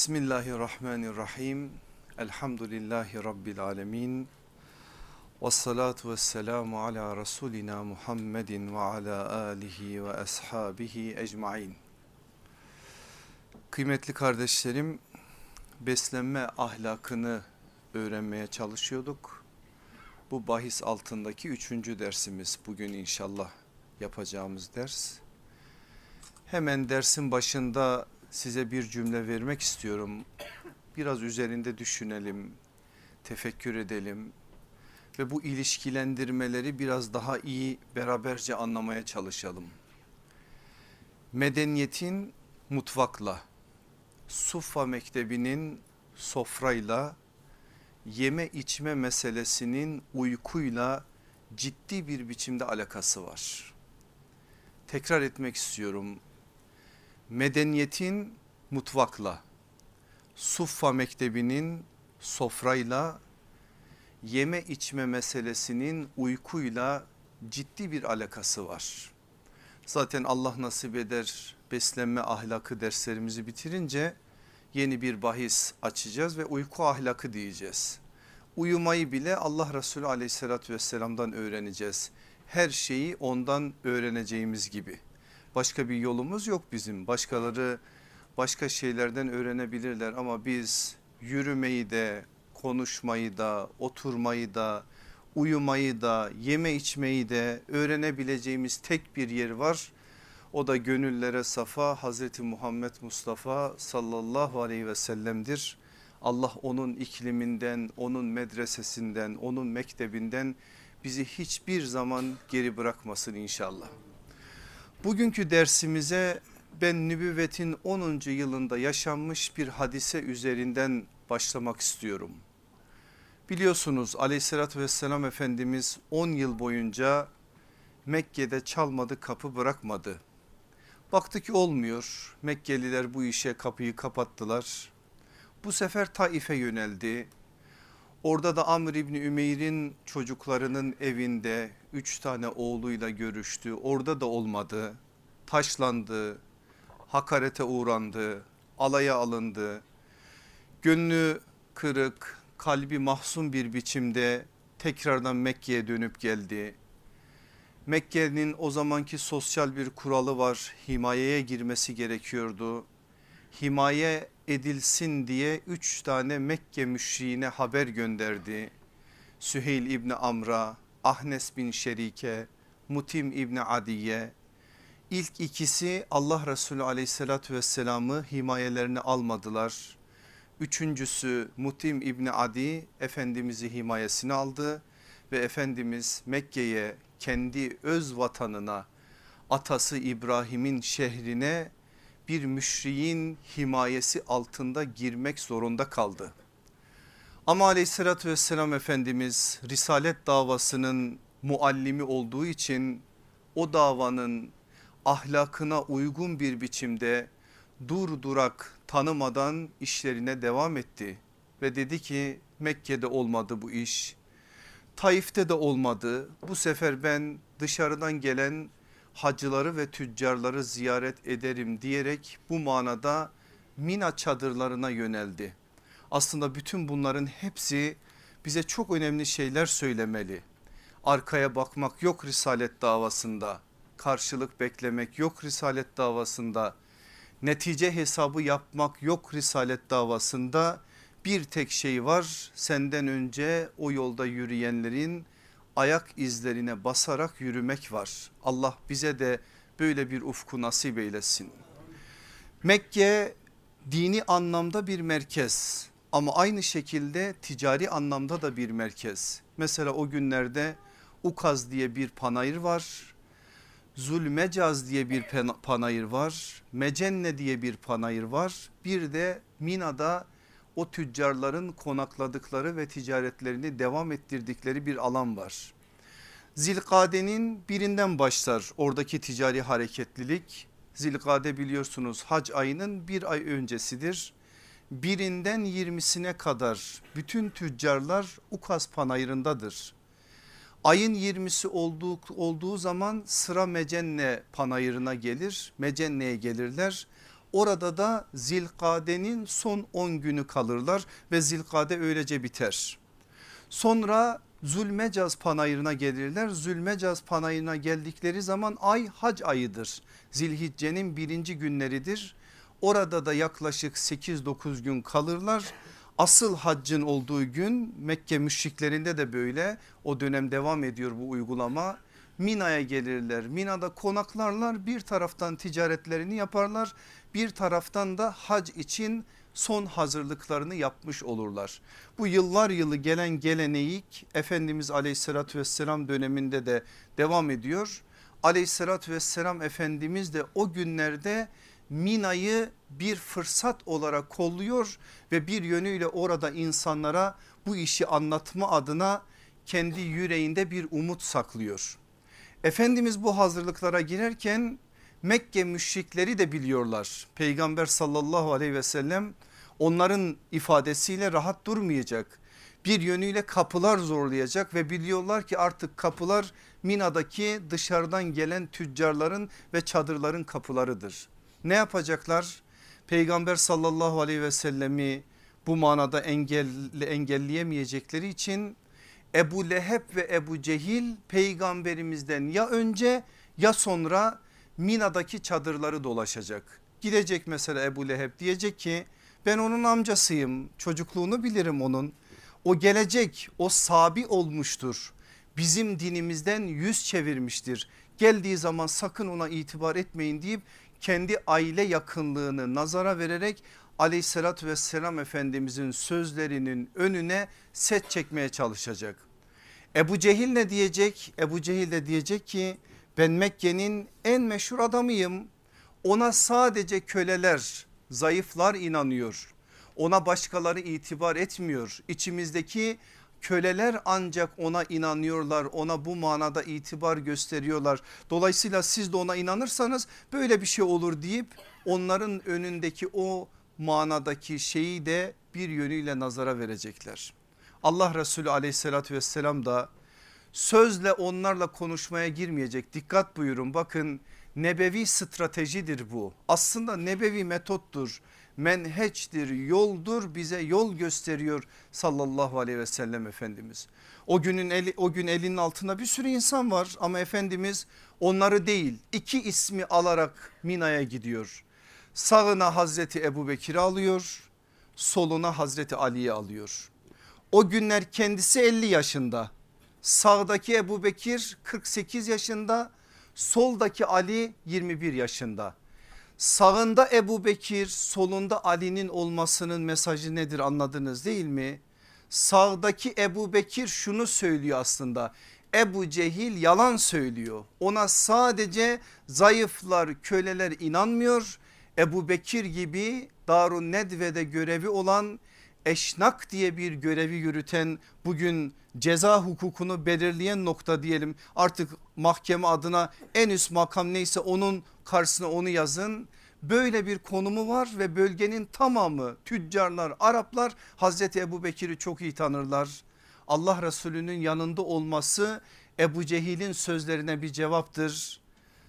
Bismillahirrahmanirrahim. Elhamdülillahi Rabbil alemin. Ve salatu ve selamu ala Resulina Muhammedin ve ala alihi ve ashabihi ecmain. Kıymetli kardeşlerim, beslenme ahlakını öğrenmeye çalışıyorduk. Bu bahis altındaki üçüncü dersimiz bugün inşallah yapacağımız ders. Hemen dersin başında size bir cümle vermek istiyorum. Biraz üzerinde düşünelim, tefekkür edelim ve bu ilişkilendirmeleri biraz daha iyi beraberce anlamaya çalışalım. Medeniyetin mutfakla, Suffa Mektebi'nin sofrayla, yeme içme meselesinin uykuyla ciddi bir biçimde alakası var. Tekrar etmek istiyorum medeniyetin mutfakla, Suffa Mektebi'nin sofrayla, yeme içme meselesinin uykuyla ciddi bir alakası var. Zaten Allah nasip eder beslenme ahlakı derslerimizi bitirince yeni bir bahis açacağız ve uyku ahlakı diyeceğiz. Uyumayı bile Allah Resulü aleyhissalatü vesselamdan öğreneceğiz. Her şeyi ondan öğreneceğimiz gibi. Başka bir yolumuz yok bizim. Başkaları başka şeylerden öğrenebilirler ama biz yürümeyi de, konuşmayı da, oturmayı da, uyumayı da, yeme içmeyi de öğrenebileceğimiz tek bir yer var. O da gönüllere safa Hazreti Muhammed Mustafa sallallahu aleyhi ve sellem'dir. Allah onun ikliminden, onun medresesinden, onun mektebinden bizi hiçbir zaman geri bırakmasın inşallah. Bugünkü dersimize ben nübüvvetin 10. yılında yaşanmış bir hadise üzerinden başlamak istiyorum. Biliyorsunuz aleyhissalatü vesselam Efendimiz 10 yıl boyunca Mekke'de çalmadı kapı bırakmadı. Baktı ki olmuyor Mekkeliler bu işe kapıyı kapattılar. Bu sefer Taif'e yöneldi. Orada da Amr İbni Ümeyr'in çocuklarının evinde üç tane oğluyla görüştü. Orada da olmadı. Taşlandı, hakarete uğrandı, alaya alındı. Gönlü kırık, kalbi mahzun bir biçimde tekrardan Mekke'ye dönüp geldi. Mekke'nin o zamanki sosyal bir kuralı var. Himayeye girmesi gerekiyordu. Himaye edilsin diye üç tane Mekke müşriğine haber gönderdi. Süheyl İbni Amr'a, Ahnes bin Şerike, Mutim İbni Adiye. İlk ikisi Allah Resulü aleyhissalatü vesselamı himayelerine almadılar. Üçüncüsü Mutim İbni Adi Efendimiz'i himayesine aldı ve Efendimiz Mekke'ye kendi öz vatanına atası İbrahim'in şehrine bir müşriğin himayesi altında girmek zorunda kaldı. Ama aleyhissalatü vesselam Efendimiz Risalet davasının muallimi olduğu için o davanın ahlakına uygun bir biçimde dur durak tanımadan işlerine devam etti. Ve dedi ki Mekke'de olmadı bu iş. Taif'te de olmadı. Bu sefer ben dışarıdan gelen hacıları ve tüccarları ziyaret ederim diyerek bu manada Mina çadırlarına yöneldi. Aslında bütün bunların hepsi bize çok önemli şeyler söylemeli. Arkaya bakmak yok risalet davasında. Karşılık beklemek yok risalet davasında. Netice hesabı yapmak yok risalet davasında. Bir tek şey var senden önce o yolda yürüyenlerin ayak izlerine basarak yürümek var. Allah bize de böyle bir ufku nasip eylesin. Mekke dini anlamda bir merkez ama aynı şekilde ticari anlamda da bir merkez. Mesela o günlerde Ukaz diye bir panayır var. Zulmecaz diye bir panayır var. Mecenne diye bir panayır var. Bir de Mina'da o tüccarların konakladıkları ve ticaretlerini devam ettirdikleri bir alan var. Zilkade'nin birinden başlar oradaki ticari hareketlilik. Zilkade biliyorsunuz hac ayının bir ay öncesidir. Birinden yirmisine kadar bütün tüccarlar Ukaz panayırındadır. Ayın 20'si olduğu, olduğu zaman sıra Mecenne panayırına gelir. Mecenne'ye gelirler. Orada da Zilkade'nin son 10 günü kalırlar ve Zilkade öylece biter. Sonra Zulmecaz panayırına gelirler. Zulmecaz panayırına geldikleri zaman ay hac ayıdır. Zilhicce'nin birinci günleridir. Orada da yaklaşık 8-9 gün kalırlar. Asıl haccın olduğu gün Mekke müşriklerinde de böyle o dönem devam ediyor bu uygulama. Mina'ya gelirler. Mina'da konaklarlar bir taraftan ticaretlerini yaparlar bir taraftan da hac için son hazırlıklarını yapmış olurlar. Bu yıllar yılı gelen geleneğik Efendimiz aleyhissalatü vesselam döneminde de devam ediyor. Aleyhissalatü vesselam Efendimiz de o günlerde Mina'yı bir fırsat olarak kolluyor ve bir yönüyle orada insanlara bu işi anlatma adına kendi yüreğinde bir umut saklıyor. Efendimiz bu hazırlıklara girerken Mekke müşrikleri de biliyorlar. Peygamber sallallahu aleyhi ve sellem onların ifadesiyle rahat durmayacak. Bir yönüyle kapılar zorlayacak ve biliyorlar ki artık kapılar Mina'daki dışarıdan gelen tüccarların ve çadırların kapılarıdır. Ne yapacaklar? Peygamber sallallahu aleyhi ve sellemi bu manada engelli, engelleyemeyecekleri için Ebu Leheb ve Ebu Cehil peygamberimizden ya önce ya sonra Mina'daki çadırları dolaşacak. Gidecek mesela Ebu Leheb diyecek ki ben onun amcasıyım çocukluğunu bilirim onun. O gelecek o sabi olmuştur. Bizim dinimizden yüz çevirmiştir. Geldiği zaman sakın ona itibar etmeyin deyip kendi aile yakınlığını nazara vererek aleyhissalatü vesselam efendimizin sözlerinin önüne set çekmeye çalışacak. Ebu Cehil ne diyecek? Ebu Cehil de diyecek ki ben Mekke'nin en meşhur adamıyım. Ona sadece köleler, zayıflar inanıyor. Ona başkaları itibar etmiyor. İçimizdeki köleler ancak ona inanıyorlar ona bu manada itibar gösteriyorlar. Dolayısıyla siz de ona inanırsanız böyle bir şey olur deyip onların önündeki o manadaki şeyi de bir yönüyle nazara verecekler. Allah Resulü aleyhissalatü vesselam da sözle onlarla konuşmaya girmeyecek. Dikkat buyurun bakın nebevi stratejidir bu. Aslında nebevi metottur menheçtir yoldur bize yol gösteriyor sallallahu aleyhi ve sellem Efendimiz. O günün eli, o gün elinin altında bir sürü insan var ama Efendimiz onları değil iki ismi alarak Mina'ya gidiyor. Sağına Hazreti Ebu Bekir alıyor soluna Hazreti Ali'yi alıyor. O günler kendisi 50 yaşında sağdaki Ebu Bekir 48 yaşında soldaki Ali 21 yaşında. Sağında Ebu Bekir solunda Ali'nin olmasının mesajı nedir anladınız değil mi? Sağdaki Ebu Bekir şunu söylüyor aslında Ebu Cehil yalan söylüyor ona sadece zayıflar köleler inanmıyor Ebu Bekir gibi Darun Nedve'de görevi olan eşnak diye bir görevi yürüten bugün ceza hukukunu belirleyen nokta diyelim artık mahkeme adına en üst makam neyse onun karşısına onu yazın. Böyle bir konumu var ve bölgenin tamamı tüccarlar Araplar Hazreti Ebu Bekir'i çok iyi tanırlar. Allah Resulü'nün yanında olması Ebu Cehil'in sözlerine bir cevaptır.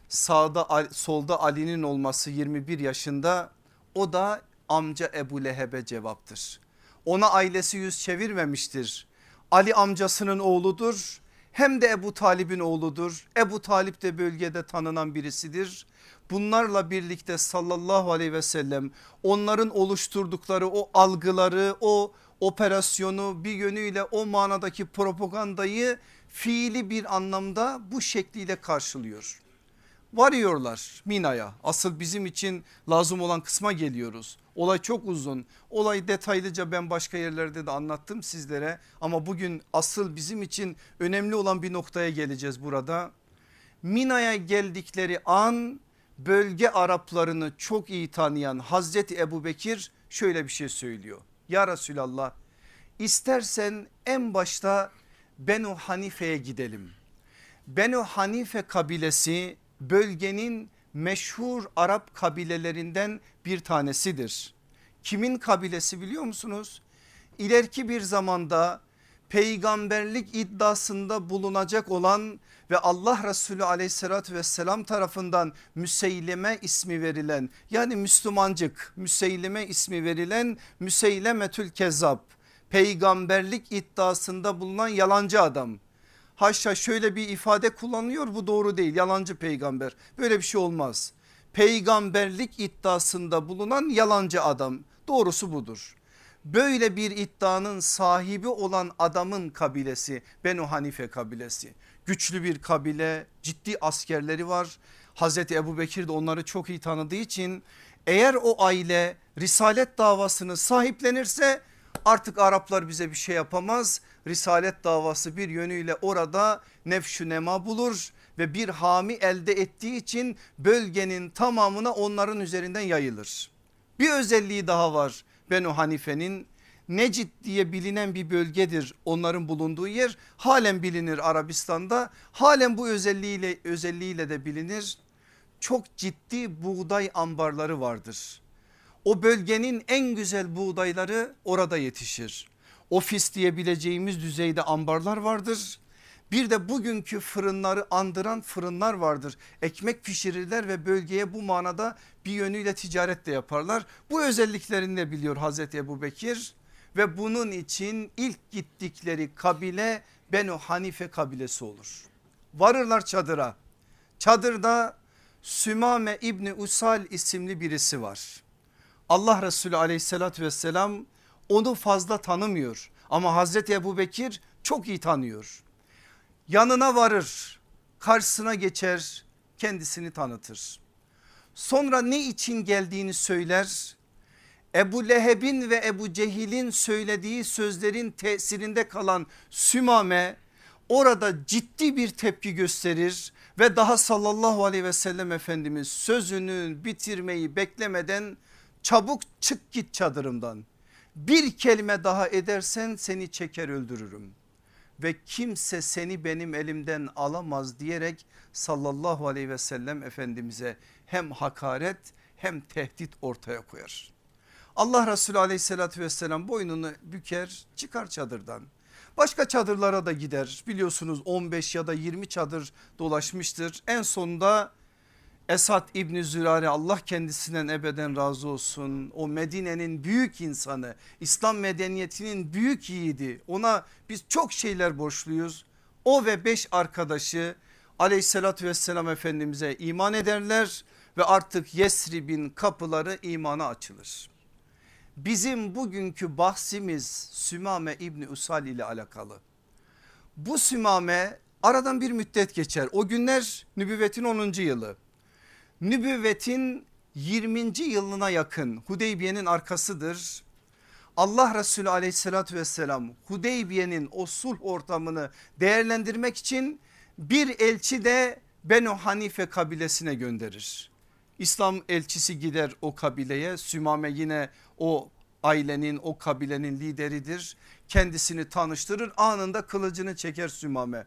Sağda solda Ali'nin olması 21 yaşında o da amca Ebu Leheb'e cevaptır. Ona ailesi yüz çevirmemiştir. Ali amcasının oğludur hem de Ebu Talib'in oğludur. Ebu Talip de bölgede tanınan birisidir. Bunlarla birlikte sallallahu aleyhi ve sellem onların oluşturdukları o algıları o operasyonu bir yönüyle o manadaki propagandayı fiili bir anlamda bu şekliyle karşılıyor. Varıyorlar Mina'ya asıl bizim için lazım olan kısma geliyoruz. Olay çok uzun olay detaylıca ben başka yerlerde de anlattım sizlere ama bugün asıl bizim için önemli olan bir noktaya geleceğiz burada. Mina'ya geldikleri an bölge Araplarını çok iyi tanıyan Hazreti Ebu Bekir şöyle bir şey söylüyor. Ya Resulallah istersen en başta Benu Hanife'ye gidelim. Benu Hanife kabilesi bölgenin meşhur Arap kabilelerinden bir tanesidir. Kimin kabilesi biliyor musunuz? İleriki bir zamanda peygamberlik iddiasında bulunacak olan ve Allah Resulü aleyhissalatü vesselam tarafından Müseyleme ismi verilen yani Müslümancık Müseyleme ismi verilen Müseylemetül Kezzab peygamberlik iddiasında bulunan yalancı adam. Haşa şöyle bir ifade kullanıyor bu doğru değil yalancı peygamber böyle bir şey olmaz. Peygamberlik iddiasında bulunan yalancı adam doğrusu budur. Böyle bir iddianın sahibi olan adamın kabilesi Benu Hanife kabilesi. Güçlü bir kabile ciddi askerleri var. Hazreti Ebu Bekir de onları çok iyi tanıdığı için eğer o aile risalet davasını sahiplenirse artık Araplar bize bir şey yapamaz. Risalet davası bir yönüyle orada nefşü nema bulur ve bir hami elde ettiği için bölgenin tamamına onların üzerinden yayılır. Bir özelliği daha var Benu Hanife'nin. Necid diye bilinen bir bölgedir onların bulunduğu yer. Halen bilinir Arabistan'da. Halen bu özelliğiyle özelliğiyle de bilinir. Çok ciddi buğday ambarları vardır. O bölgenin en güzel buğdayları orada yetişir ofis diyebileceğimiz düzeyde ambarlar vardır bir de bugünkü fırınları andıran fırınlar vardır. Ekmek pişirirler ve bölgeye bu manada bir yönüyle ticaret de yaparlar. Bu özelliklerini de biliyor Hazreti Ebu Bekir ve bunun için ilk gittikleri kabile Benu Hanife kabilesi olur. Varırlar çadıra. Çadırda Sümame İbni Usal isimli birisi var. Allah Resulü aleyhissalatü vesselam onu fazla tanımıyor ama Hazreti Ebu Bekir çok iyi tanıyor yanına varır karşısına geçer kendisini tanıtır. Sonra ne için geldiğini söyler. Ebu Leheb'in ve Ebu Cehil'in söylediği sözlerin tesirinde kalan Sümame orada ciddi bir tepki gösterir ve daha sallallahu aleyhi ve sellem Efendimiz sözünü bitirmeyi beklemeden çabuk çık git çadırımdan. Bir kelime daha edersen seni çeker öldürürüm ve kimse seni benim elimden alamaz diyerek sallallahu aleyhi ve sellem efendimize hem hakaret hem tehdit ortaya koyar. Allah Resulü aleyhissalatü vesselam boynunu büker çıkar çadırdan. Başka çadırlara da gider biliyorsunuz 15 ya da 20 çadır dolaşmıştır. En sonunda Esad İbni Zürare Allah kendisinden ebeden razı olsun. O Medine'nin büyük insanı İslam medeniyetinin büyük yiğidi ona biz çok şeyler borçluyuz. O ve beş arkadaşı aleyhissalatü vesselam efendimize iman ederler ve artık Yesrib'in kapıları imana açılır. Bizim bugünkü bahsimiz Sümame İbni Usal ile alakalı. Bu Sümame aradan bir müddet geçer. O günler nübüvvetin 10. yılı nübüvvetin 20. yılına yakın Hudeybiye'nin arkasıdır. Allah Resulü aleyhissalatü vesselam Hudeybiye'nin o sulh ortamını değerlendirmek için bir elçi de Benu Hanife kabilesine gönderir. İslam elçisi gider o kabileye Sümame yine o ailenin o kabilenin lideridir. Kendisini tanıştırır anında kılıcını çeker Sümame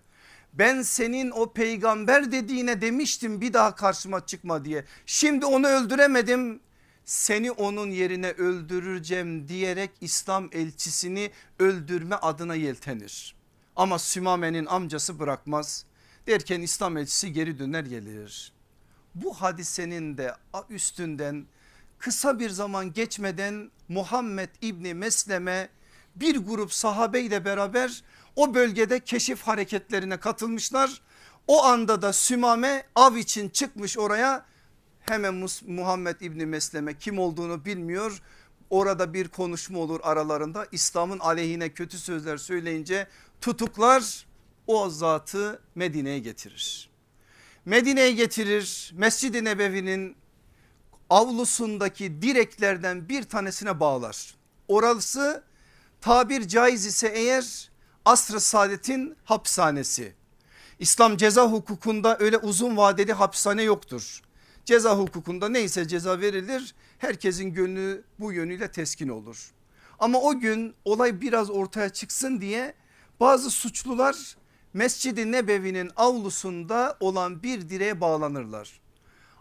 ben senin o peygamber dediğine demiştim bir daha karşıma çıkma diye. Şimdi onu öldüremedim seni onun yerine öldüreceğim diyerek İslam elçisini öldürme adına yeltenir. Ama Sümame'nin amcası bırakmaz derken İslam elçisi geri döner gelir. Bu hadisenin de üstünden kısa bir zaman geçmeden Muhammed İbni Mesleme bir grup sahabeyle beraber o bölgede keşif hareketlerine katılmışlar. O anda da Sümame av için çıkmış oraya hemen Muhammed İbni Mesleme kim olduğunu bilmiyor. Orada bir konuşma olur aralarında İslam'ın aleyhine kötü sözler söyleyince tutuklar o zatı Medine'ye getirir. Medine'ye getirir Mescid-i Nebevi'nin avlusundaki direklerden bir tanesine bağlar. Orası tabir caiz ise eğer asr-ı saadetin hapishanesi. İslam ceza hukukunda öyle uzun vadeli hapishane yoktur. Ceza hukukunda neyse ceza verilir herkesin gönlü bu yönüyle teskin olur. Ama o gün olay biraz ortaya çıksın diye bazı suçlular Mescid-i Nebevi'nin avlusunda olan bir direğe bağlanırlar.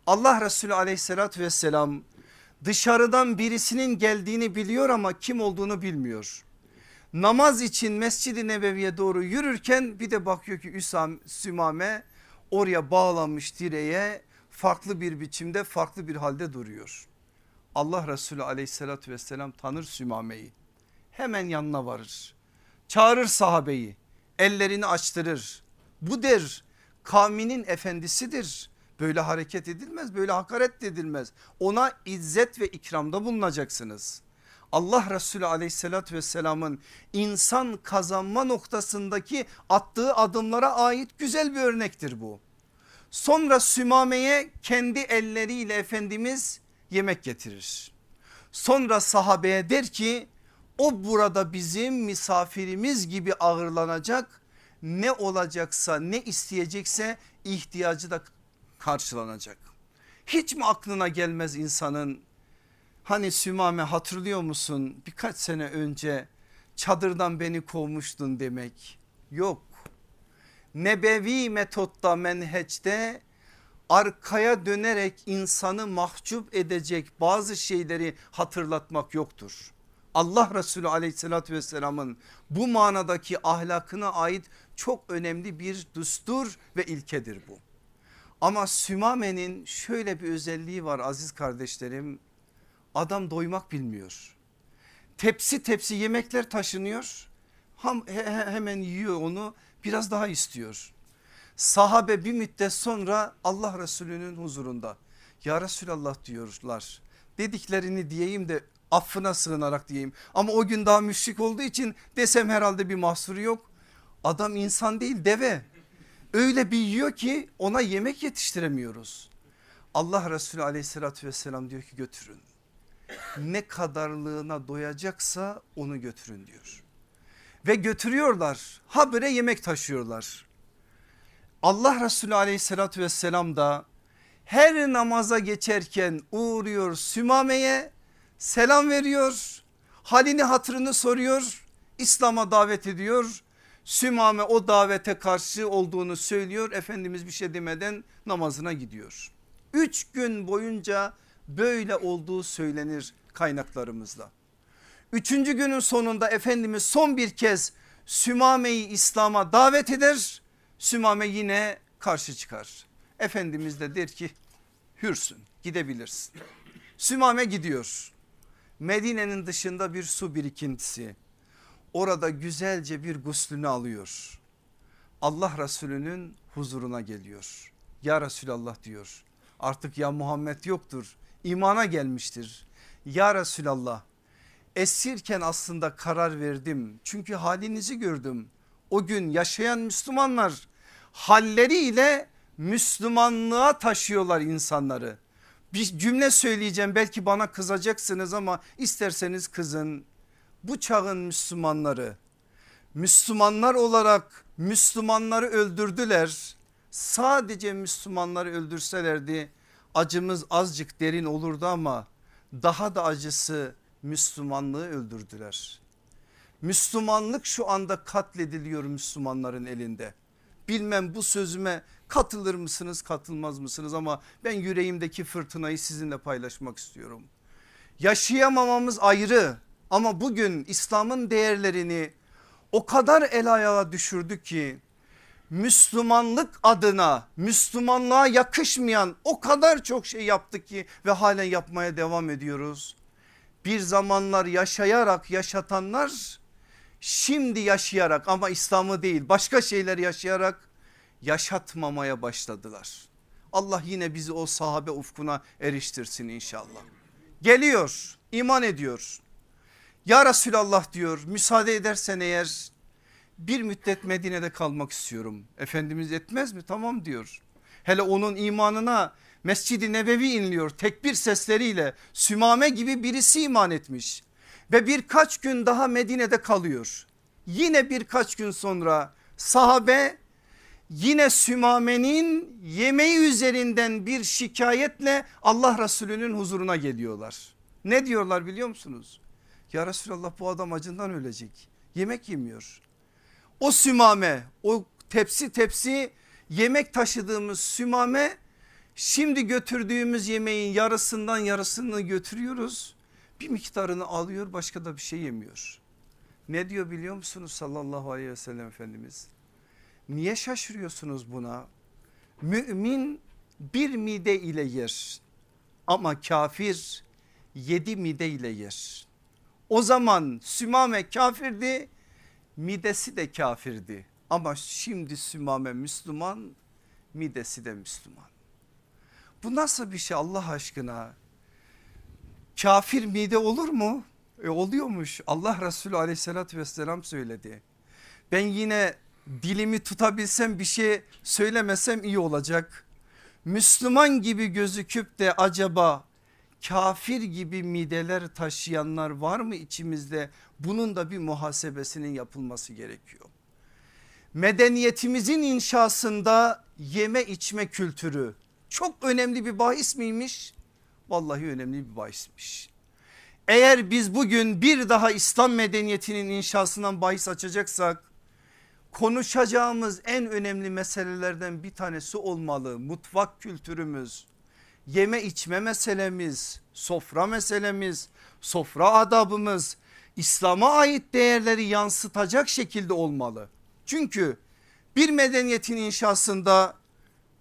Allah Resulü aleyhissalatü vesselam dışarıdan birisinin geldiğini biliyor ama kim olduğunu bilmiyor namaz için Mescid-i Nebevi'ye doğru yürürken bir de bakıyor ki Üsam, Sümame oraya bağlanmış direğe farklı bir biçimde farklı bir halde duruyor. Allah Resulü aleyhissalatü vesselam tanır Sümame'yi. Hemen yanına varır. Çağırır sahabeyi. Ellerini açtırır. Bu der kavminin efendisidir. Böyle hareket edilmez böyle hakaret edilmez. Ona izzet ve ikramda bulunacaksınız. Allah Resulü aleyhissalatü vesselamın insan kazanma noktasındaki attığı adımlara ait güzel bir örnektir bu. Sonra Sümame'ye kendi elleriyle Efendimiz yemek getirir. Sonra sahabeye der ki o burada bizim misafirimiz gibi ağırlanacak ne olacaksa ne isteyecekse ihtiyacı da karşılanacak. Hiç mi aklına gelmez insanın hani Sümame hatırlıyor musun birkaç sene önce çadırdan beni kovmuştun demek yok. Nebevi metotta menheçte arkaya dönerek insanı mahcup edecek bazı şeyleri hatırlatmak yoktur. Allah Resulü aleyhissalatü vesselamın bu manadaki ahlakına ait çok önemli bir düstur ve ilkedir bu. Ama Sümame'nin şöyle bir özelliği var aziz kardeşlerim. Adam doymak bilmiyor. Tepsi tepsi yemekler taşınıyor. Hemen yiyor onu biraz daha istiyor. Sahabe bir müddet sonra Allah Resulü'nün huzurunda ya Resulallah diyorlar. Dediklerini diyeyim de affına sığınarak diyeyim. Ama o gün daha müşrik olduğu için desem herhalde bir mahsuru yok. Adam insan değil deve. Öyle bir yiyor ki ona yemek yetiştiremiyoruz. Allah Resulü aleyhissalatü vesselam diyor ki götürün. Ne kadarlığına doyacaksa onu götürün diyor. Ve götürüyorlar habire yemek taşıyorlar. Allah Resulü aleyhissalatü vesselam da her namaza geçerken uğruyor Sümame'ye selam veriyor. Halini hatırını soruyor. İslam'a davet ediyor. Sümame o davete karşı olduğunu söylüyor. Efendimiz bir şey demeden namazına gidiyor. Üç gün boyunca böyle olduğu söylenir kaynaklarımızda. Üçüncü günün sonunda Efendimiz son bir kez Sümame'yi İslam'a davet eder. Sümame yine karşı çıkar. Efendimiz de der ki hürsün gidebilirsin. Sümame gidiyor. Medine'nin dışında bir su birikintisi. Orada güzelce bir guslünü alıyor. Allah Resulü'nün huzuruna geliyor. Ya Resulallah diyor artık ya Muhammed yoktur imana gelmiştir. Ya Resulallah esirken aslında karar verdim çünkü halinizi gördüm. O gün yaşayan Müslümanlar halleriyle Müslümanlığa taşıyorlar insanları bir cümle söyleyeceğim belki bana kızacaksınız ama isterseniz kızın. Bu çağın Müslümanları Müslümanlar olarak Müslümanları öldürdüler. Sadece Müslümanları öldürselerdi acımız azıcık derin olurdu ama daha da acısı Müslümanlığı öldürdüler. Müslümanlık şu anda katlediliyor Müslümanların elinde. Bilmem bu sözüme Katılır mısınız katılmaz mısınız ama ben yüreğimdeki fırtınayı sizinle paylaşmak istiyorum. Yaşayamamamız ayrı ama bugün İslam'ın değerlerini o kadar el ayağa düşürdü ki Müslümanlık adına Müslümanlığa yakışmayan o kadar çok şey yaptık ki ve halen yapmaya devam ediyoruz. Bir zamanlar yaşayarak yaşatanlar şimdi yaşayarak ama İslam'ı değil başka şeyler yaşayarak yaşatmamaya başladılar. Allah yine bizi o sahabe ufkuna eriştirsin inşallah. Geliyor iman ediyor. Ya Resulallah diyor müsaade edersen eğer bir müddet Medine'de kalmak istiyorum. Efendimiz etmez mi? Tamam diyor. Hele onun imanına Mescid-i Nebevi inliyor tekbir sesleriyle Sümame gibi birisi iman etmiş. Ve birkaç gün daha Medine'de kalıyor. Yine birkaç gün sonra sahabe yine Sümame'nin yemeği üzerinden bir şikayetle Allah Resulü'nün huzuruna geliyorlar. Ne diyorlar biliyor musunuz? Ya Resulallah bu adam acından ölecek. Yemek yemiyor. O sümame o tepsi tepsi yemek taşıdığımız sümame şimdi götürdüğümüz yemeğin yarısından yarısını götürüyoruz. Bir miktarını alıyor başka da bir şey yemiyor. Ne diyor biliyor musunuz sallallahu aleyhi ve sellem Efendimiz? Niye şaşırıyorsunuz buna? Mümin bir mide ile yer ama kafir yedi mide ile yer. O zaman Sümame kafirdi midesi de kafirdi ama şimdi Sümame Müslüman midesi de Müslüman. Bu nasıl bir şey Allah aşkına? Kafir mide olur mu? E oluyormuş Allah Resulü aleyhissalatü vesselam söyledi. Ben yine dilimi tutabilsem bir şey söylemesem iyi olacak. Müslüman gibi gözüküp de acaba kafir gibi mideler taşıyanlar var mı içimizde? Bunun da bir muhasebesinin yapılması gerekiyor. Medeniyetimizin inşasında yeme içme kültürü çok önemli bir bahis miymiş? Vallahi önemli bir bahismiş. Eğer biz bugün bir daha İslam medeniyetinin inşasından bahis açacaksak konuşacağımız en önemli meselelerden bir tanesi olmalı. Mutfak kültürümüz, yeme içme meselemiz, sofra meselemiz, sofra adabımız İslam'a ait değerleri yansıtacak şekilde olmalı. Çünkü bir medeniyetin inşasında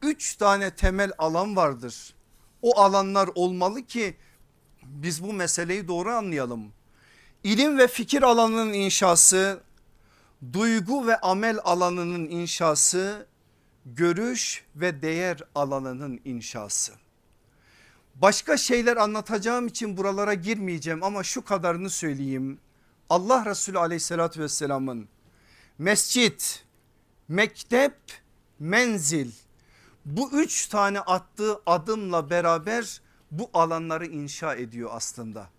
üç tane temel alan vardır. O alanlar olmalı ki biz bu meseleyi doğru anlayalım. İlim ve fikir alanının inşası, duygu ve amel alanının inşası, görüş ve değer alanının inşası. Başka şeyler anlatacağım için buralara girmeyeceğim ama şu kadarını söyleyeyim. Allah Resulü aleyhissalatü vesselamın mescit, mektep, menzil bu üç tane attığı adımla beraber bu alanları inşa ediyor aslında.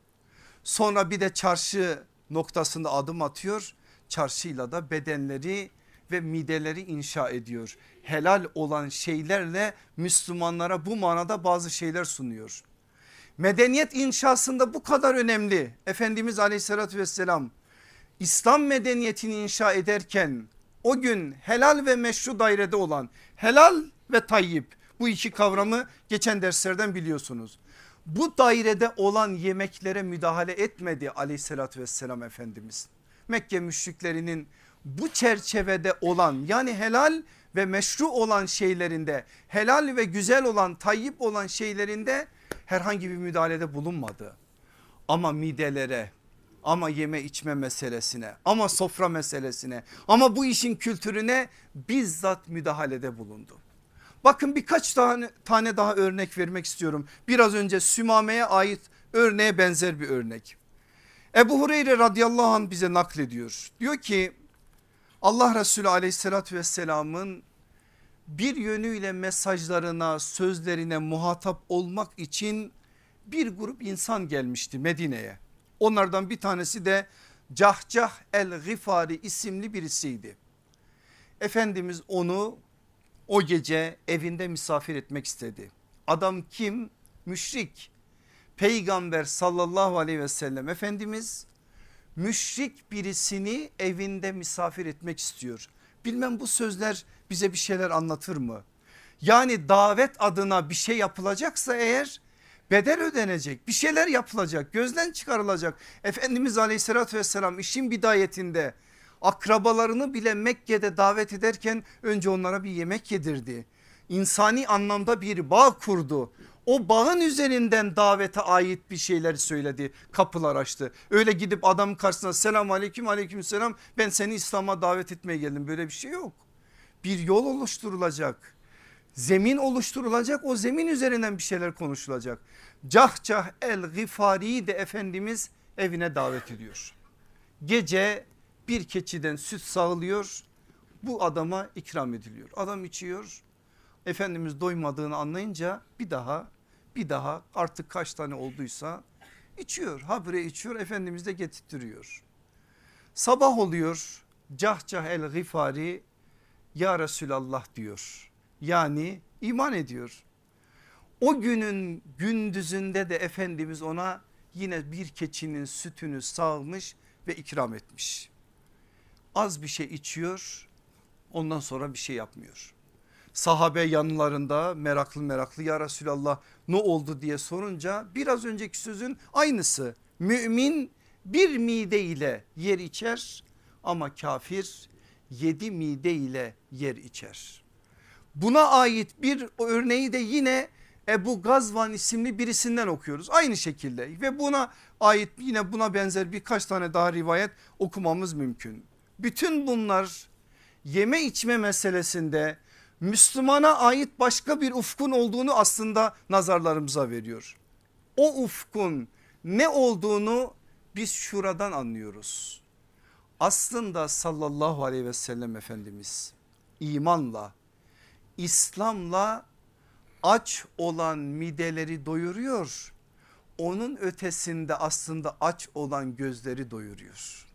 Sonra bir de çarşı noktasında adım atıyor. Çarşıyla da bedenleri ve mideleri inşa ediyor. Helal olan şeylerle Müslümanlara bu manada bazı şeyler sunuyor. Medeniyet inşasında bu kadar önemli. Efendimiz aleyhissalatü vesselam İslam medeniyetini inşa ederken o gün helal ve meşru dairede olan helal ve tayyip bu iki kavramı geçen derslerden biliyorsunuz. Bu dairede olan yemeklere müdahale etmedi aleyhissalatü vesselam Efendimiz. Mekke müşriklerinin bu çerçevede olan yani helal ve meşru olan şeylerinde helal ve güzel olan tayyip olan şeylerinde herhangi bir müdahalede bulunmadı. Ama midelere ama yeme içme meselesine ama sofra meselesine ama bu işin kültürüne bizzat müdahalede bulundu. Bakın birkaç tane, tane daha örnek vermek istiyorum. Biraz önce Sümame'ye ait örneğe benzer bir örnek. Ebu Hureyre radıyallahu anh bize naklediyor. Diyor ki Allah Resulü aleyhissalatü vesselamın bir yönüyle mesajlarına sözlerine muhatap olmak için bir grup insan gelmişti Medine'ye. Onlardan bir tanesi de Cahcah el Gifari isimli birisiydi. Efendimiz onu o gece evinde misafir etmek istedi. Adam kim? Müşrik. Peygamber sallallahu aleyhi ve sellem Efendimiz müşrik birisini evinde misafir etmek istiyor. Bilmem bu sözler bize bir şeyler anlatır mı? Yani davet adına bir şey yapılacaksa eğer bedel ödenecek bir şeyler yapılacak gözden çıkarılacak. Efendimiz aleyhissalatü vesselam işin bidayetinde akrabalarını bile Mekke'de davet ederken önce onlara bir yemek yedirdi. İnsani anlamda bir bağ kurdu. O bağın üzerinden davete ait bir şeyler söyledi kapılar açtı. Öyle gidip adam karşısına selam aleyküm aleyküm selam ben seni İslam'a davet etmeye geldim böyle bir şey yok. Bir yol oluşturulacak zemin oluşturulacak o zemin üzerinden bir şeyler konuşulacak. Cahcah el Gifari'yi de Efendimiz evine davet ediyor. Gece bir keçiden süt sağlıyor bu adama ikram ediliyor. Adam içiyor Efendimiz doymadığını anlayınca bir daha bir daha artık kaç tane olduysa içiyor. Habire içiyor Efendimiz de getirtiyor. Sabah oluyor Cahcah el Gifari ya Resulallah diyor. Yani iman ediyor. O günün gündüzünde de Efendimiz ona yine bir keçinin sütünü sağmış ve ikram etmiş az bir şey içiyor ondan sonra bir şey yapmıyor. Sahabe yanlarında meraklı meraklı ya Resulallah ne oldu diye sorunca biraz önceki sözün aynısı. Mümin bir mide ile yer içer ama kafir yedi mide ile yer içer. Buna ait bir örneği de yine Ebu Gazvan isimli birisinden okuyoruz. Aynı şekilde ve buna ait yine buna benzer birkaç tane daha rivayet okumamız mümkün. Bütün bunlar yeme içme meselesinde Müslümana ait başka bir ufkun olduğunu aslında nazarlarımıza veriyor. O ufkun ne olduğunu biz şuradan anlıyoruz. Aslında sallallahu aleyhi ve sellem Efendimiz imanla, İslam'la aç olan mideleri doyuruyor. Onun ötesinde aslında aç olan gözleri doyuruyor.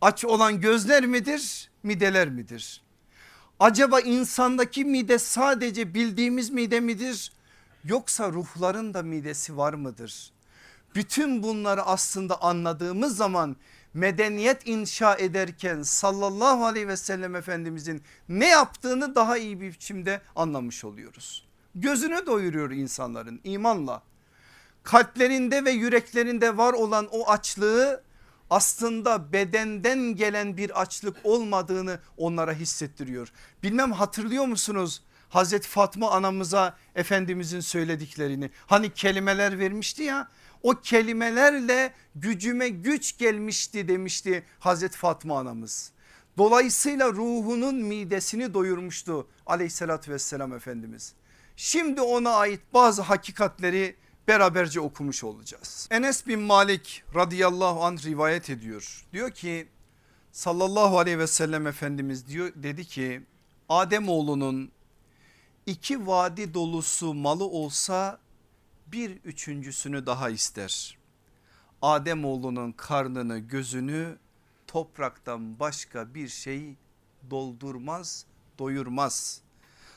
Aç olan gözler midir, mideler midir? Acaba insandaki mide sadece bildiğimiz mide midir? Yoksa ruhların da midesi var mıdır? Bütün bunları aslında anladığımız zaman medeniyet inşa ederken sallallahu aleyhi ve sellem efendimizin ne yaptığını daha iyi bir biçimde anlamış oluyoruz. Gözünü doyuruyor insanların imanla. Kalplerinde ve yüreklerinde var olan o açlığı aslında bedenden gelen bir açlık olmadığını onlara hissettiriyor. Bilmem hatırlıyor musunuz? Hazreti Fatma anamıza Efendimizin söylediklerini hani kelimeler vermişti ya o kelimelerle gücüme güç gelmişti demişti Hazreti Fatma anamız. Dolayısıyla ruhunun midesini doyurmuştu aleyhissalatü vesselam Efendimiz. Şimdi ona ait bazı hakikatleri beraberce okumuş olacağız. Enes bin Malik radıyallahu anh rivayet ediyor. Diyor ki sallallahu aleyhi ve sellem Efendimiz diyor dedi ki Adem oğlunun iki vadi dolusu malı olsa bir üçüncüsünü daha ister. Adem oğlunun karnını gözünü topraktan başka bir şey doldurmaz doyurmaz.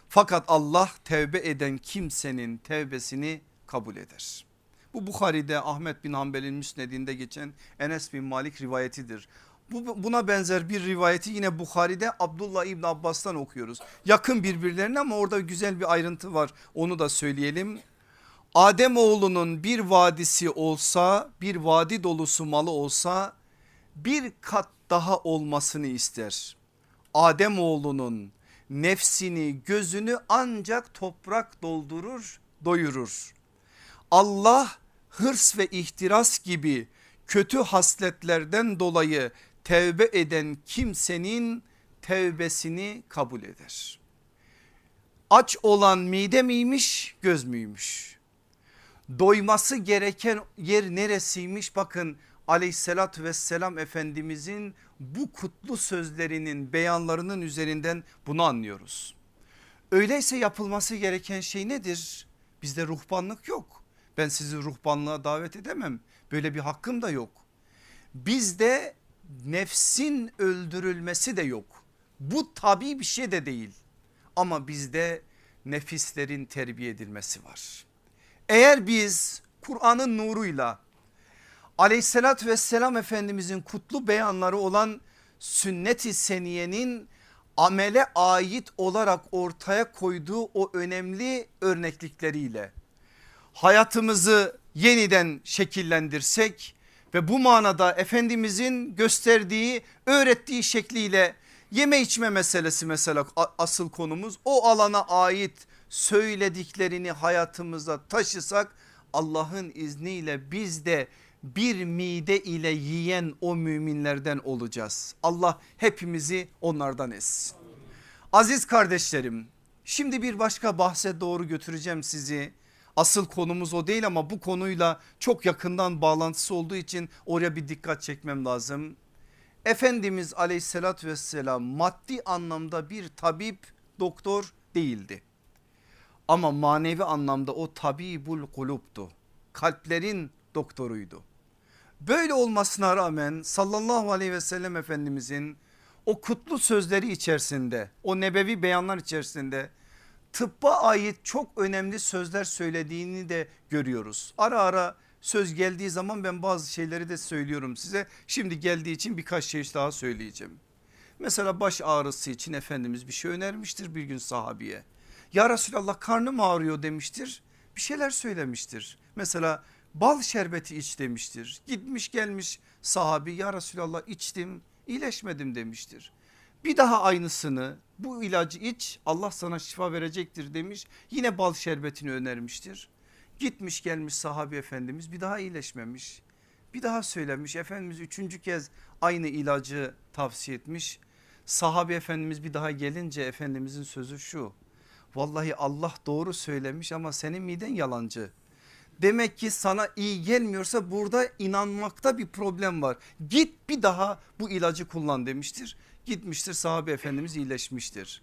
Fakat Allah tevbe eden kimsenin tevbesini kabul eder. Bu Bukhari'de Ahmet bin Hanbel'in müsnedinde geçen Enes bin Malik rivayetidir. Bu, buna benzer bir rivayeti yine Bukhari'de Abdullah İbn Abbas'tan okuyoruz. Yakın birbirlerine ama orada güzel bir ayrıntı var onu da söyleyelim. Adem oğlunun bir vadisi olsa bir vadi dolusu malı olsa bir kat daha olmasını ister. Adem oğlunun nefsini gözünü ancak toprak doldurur doyurur. Allah hırs ve ihtiras gibi kötü hasletlerden dolayı tevbe eden kimsenin tevbesini kabul eder. Aç olan mide miymiş göz müymüş? Doyması gereken yer neresiymiş bakın aleyhissalatü vesselam efendimizin bu kutlu sözlerinin beyanlarının üzerinden bunu anlıyoruz. Öyleyse yapılması gereken şey nedir? Bizde ruhbanlık yok. Ben sizi ruhbanlığa davet edemem. Böyle bir hakkım da yok. Bizde nefsin öldürülmesi de yok. Bu tabi bir şey de değil. Ama bizde nefislerin terbiye edilmesi var. Eğer biz Kur'an'ın nuruyla aleyhissalatü vesselam efendimizin kutlu beyanları olan sünnet-i seniyenin amele ait olarak ortaya koyduğu o önemli örneklikleriyle hayatımızı yeniden şekillendirsek ve bu manada Efendimizin gösterdiği öğrettiği şekliyle yeme içme meselesi mesela asıl konumuz o alana ait söylediklerini hayatımıza taşısak Allah'ın izniyle biz de bir mide ile yiyen o müminlerden olacağız. Allah hepimizi onlardan etsin. Aziz kardeşlerim şimdi bir başka bahse doğru götüreceğim sizi. Asıl konumuz o değil ama bu konuyla çok yakından bağlantısı olduğu için oraya bir dikkat çekmem lazım. Efendimiz aleyhissalatü vesselam maddi anlamda bir tabip doktor değildi. Ama manevi anlamda o tabibul kuluptu. Kalplerin doktoruydu. Böyle olmasına rağmen sallallahu aleyhi ve sellem efendimizin o kutlu sözleri içerisinde o nebevi beyanlar içerisinde tıbba ait çok önemli sözler söylediğini de görüyoruz. Ara ara söz geldiği zaman ben bazı şeyleri de söylüyorum size. Şimdi geldiği için birkaç şey daha söyleyeceğim. Mesela baş ağrısı için Efendimiz bir şey önermiştir bir gün sahabiye. Ya Resulallah karnım ağrıyor demiştir bir şeyler söylemiştir. Mesela Bal şerbeti iç demiştir. Gitmiş gelmiş sahabi ya Resulallah içtim iyileşmedim demiştir. Bir daha aynısını bu ilacı iç Allah sana şifa verecektir demiş. Yine bal şerbetini önermiştir. Gitmiş gelmiş sahabi efendimiz bir daha iyileşmemiş. Bir daha söylemiş Efendimiz üçüncü kez aynı ilacı tavsiye etmiş. Sahabi efendimiz bir daha gelince efendimizin sözü şu. Vallahi Allah doğru söylemiş ama senin miden yalancı. Demek ki sana iyi gelmiyorsa burada inanmakta bir problem var. Git bir daha bu ilacı kullan demiştir. Gitmiştir sahabe efendimiz iyileşmiştir.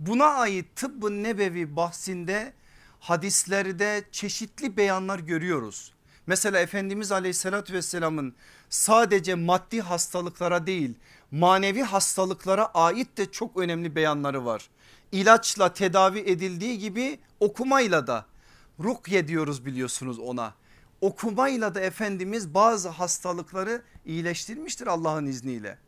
Buna ait tıbbın nebevi bahsinde hadislerde çeşitli beyanlar görüyoruz. Mesela Efendimiz aleyhissalatü vesselamın sadece maddi hastalıklara değil manevi hastalıklara ait de çok önemli beyanları var. İlaçla tedavi edildiği gibi okumayla da rukye diyoruz biliyorsunuz ona. Okumayla da Efendimiz bazı hastalıkları iyileştirmiştir Allah'ın izniyle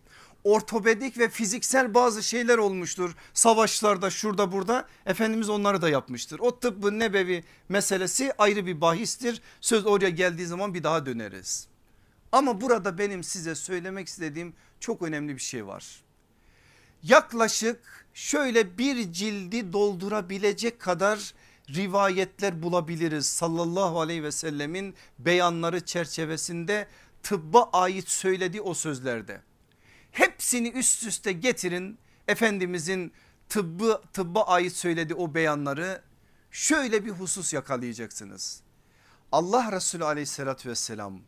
ortopedik ve fiziksel bazı şeyler olmuştur. Savaşlarda şurada burada Efendimiz onları da yapmıştır. O tıbbın nebevi meselesi ayrı bir bahistir. Söz oraya geldiği zaman bir daha döneriz. Ama burada benim size söylemek istediğim çok önemli bir şey var. Yaklaşık şöyle bir cildi doldurabilecek kadar rivayetler bulabiliriz. Sallallahu aleyhi ve sellemin beyanları çerçevesinde tıbba ait söylediği o sözlerde. Hepsini üst üste getirin Efendimizin tıbbı, tıbba ait söylediği o beyanları şöyle bir husus yakalayacaksınız. Allah Resulü aleyhissalatü vesselam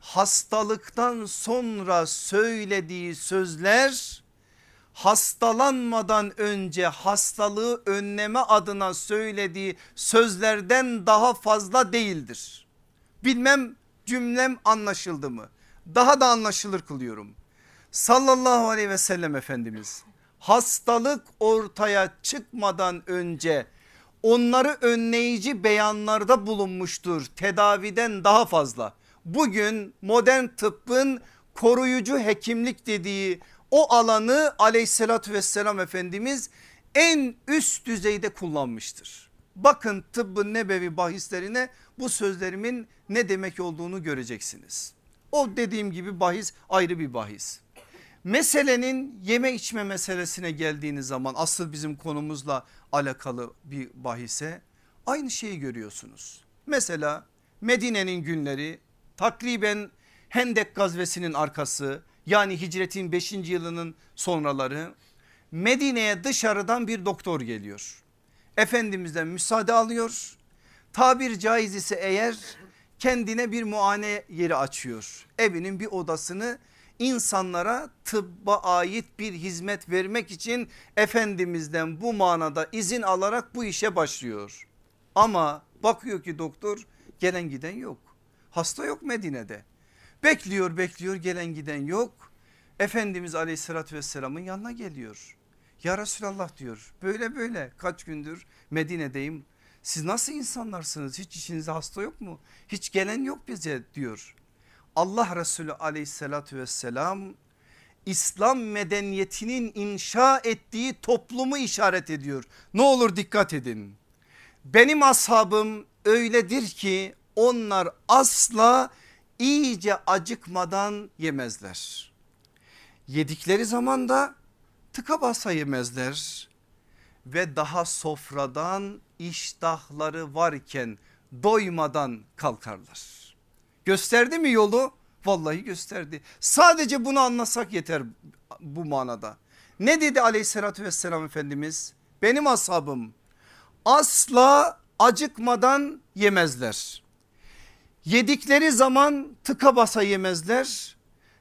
hastalıktan sonra söylediği sözler hastalanmadan önce hastalığı önleme adına söylediği sözlerden daha fazla değildir. Bilmem cümlem anlaşıldı mı? Daha da anlaşılır kılıyorum sallallahu aleyhi ve sellem Efendimiz hastalık ortaya çıkmadan önce onları önleyici beyanlarda bulunmuştur tedaviden daha fazla. Bugün modern tıbbın koruyucu hekimlik dediği o alanı aleyhissalatü vesselam Efendimiz en üst düzeyde kullanmıştır. Bakın tıbbın nebevi bahislerine bu sözlerimin ne demek olduğunu göreceksiniz. O dediğim gibi bahis ayrı bir bahis. Meselenin yeme içme meselesine geldiğiniz zaman asıl bizim konumuzla alakalı bir bahise aynı şeyi görüyorsunuz. Mesela Medine'nin günleri takriben Hendek gazvesinin arkası yani hicretin 5. yılının sonraları Medine'ye dışarıdan bir doktor geliyor. Efendimiz'den müsaade alıyor. Tabir caiz ise eğer kendine bir muayene yeri açıyor. Evinin bir odasını insanlara tıbba ait bir hizmet vermek için Efendimiz'den bu manada izin alarak bu işe başlıyor. Ama bakıyor ki doktor gelen giden yok. Hasta yok Medine'de. Bekliyor bekliyor gelen giden yok. Efendimiz aleyhissalatü vesselamın yanına geliyor. Ya Resulallah diyor böyle böyle kaç gündür Medine'deyim. Siz nasıl insanlarsınız hiç içinizde hasta yok mu? Hiç gelen yok bize diyor. Allah Resulü aleyhissalatü vesselam İslam medeniyetinin inşa ettiği toplumu işaret ediyor. Ne olur dikkat edin. Benim ashabım öyledir ki onlar asla iyice acıkmadan yemezler. Yedikleri zaman da tıka basa yemezler ve daha sofradan iştahları varken doymadan kalkarlar. Gösterdi mi yolu? Vallahi gösterdi. Sadece bunu anlasak yeter bu manada. Ne dedi aleyhissalatü vesselam Efendimiz? Benim ashabım asla acıkmadan yemezler. Yedikleri zaman tıka basa yemezler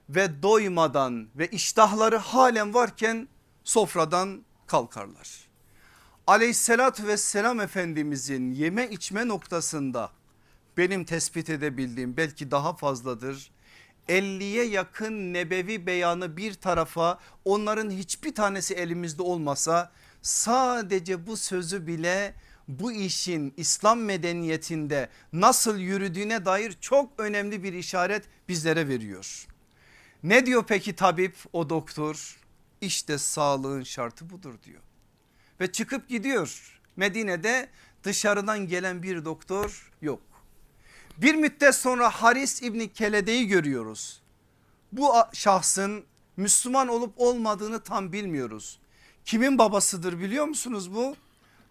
ve doymadan ve iştahları halen varken sofradan kalkarlar. Aleyhissalatü vesselam Efendimizin yeme içme noktasında benim tespit edebildiğim belki daha fazladır. 50'ye yakın nebevi beyanı bir tarafa onların hiçbir tanesi elimizde olmasa sadece bu sözü bile bu işin İslam medeniyetinde nasıl yürüdüğüne dair çok önemli bir işaret bizlere veriyor. Ne diyor peki tabip o doktor? İşte sağlığın şartı budur diyor. Ve çıkıp gidiyor. Medine'de dışarıdan gelen bir doktor yok. Bir müddet sonra Haris İbni Kelede'yi görüyoruz. Bu şahsın Müslüman olup olmadığını tam bilmiyoruz. Kimin babasıdır biliyor musunuz bu?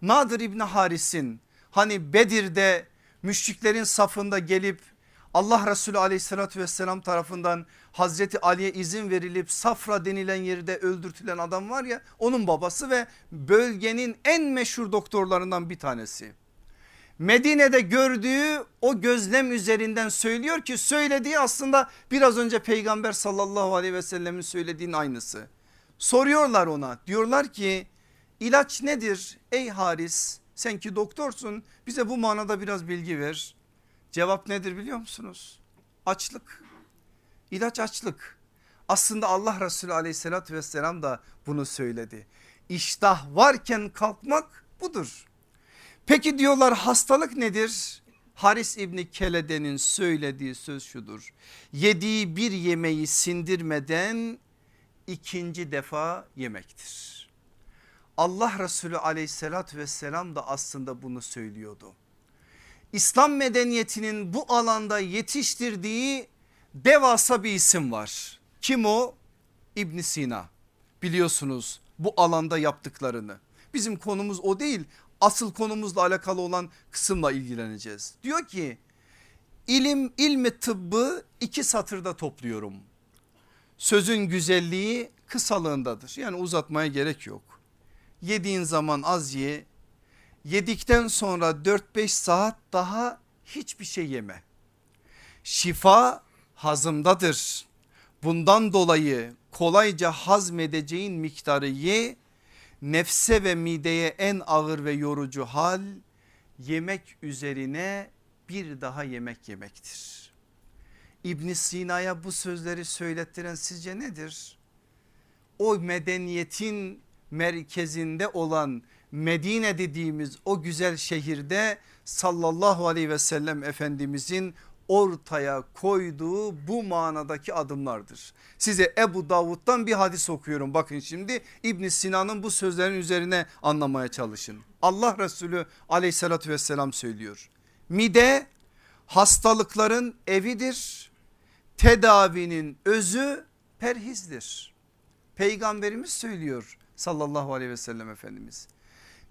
Nadir İbni Haris'in hani Bedir'de müşriklerin safında gelip Allah Resulü aleyhissalatü vesselam tarafından Hazreti Ali'ye izin verilip Safra denilen yerde öldürtülen adam var ya onun babası ve bölgenin en meşhur doktorlarından bir tanesi. Medine'de gördüğü o gözlem üzerinden söylüyor ki söylediği aslında biraz önce peygamber sallallahu aleyhi ve sellemin söylediğinin aynısı. Soruyorlar ona diyorlar ki ilaç nedir ey Haris sen ki doktorsun bize bu manada biraz bilgi ver. Cevap nedir biliyor musunuz? Açlık. İlaç açlık. Aslında Allah Resulü aleyhissalatü vesselam da bunu söyledi. İştah varken kalkmak budur. Peki diyorlar hastalık nedir? Haris İbni Kelede'nin söylediği söz şudur. Yediği bir yemeği sindirmeden ikinci defa yemektir. Allah Resulü aleyhissalatü vesselam da aslında bunu söylüyordu. İslam medeniyetinin bu alanda yetiştirdiği devasa bir isim var. Kim o? İbn Sina biliyorsunuz bu alanda yaptıklarını. Bizim konumuz o değil asıl konumuzla alakalı olan kısımla ilgileneceğiz. Diyor ki ilim ilmi tıbbı iki satırda topluyorum. Sözün güzelliği kısalığındadır yani uzatmaya gerek yok. Yediğin zaman az ye yedikten sonra 4-5 saat daha hiçbir şey yeme. Şifa hazımdadır. Bundan dolayı kolayca hazmedeceğin miktarı ye. Nefse ve mideye en ağır ve yorucu hal yemek üzerine bir daha yemek yemektir. İbn Sina'ya bu sözleri söylettiren sizce nedir? O medeniyetin merkezinde olan Medine dediğimiz o güzel şehirde sallallahu aleyhi ve sellem efendimizin ortaya koyduğu bu manadaki adımlardır. Size Ebu Davud'dan bir hadis okuyorum bakın şimdi İbn Sina'nın bu sözlerin üzerine anlamaya çalışın. Allah Resulü aleyhissalatü vesselam söylüyor. Mide hastalıkların evidir tedavinin özü perhizdir. Peygamberimiz söylüyor sallallahu aleyhi ve sellem efendimiz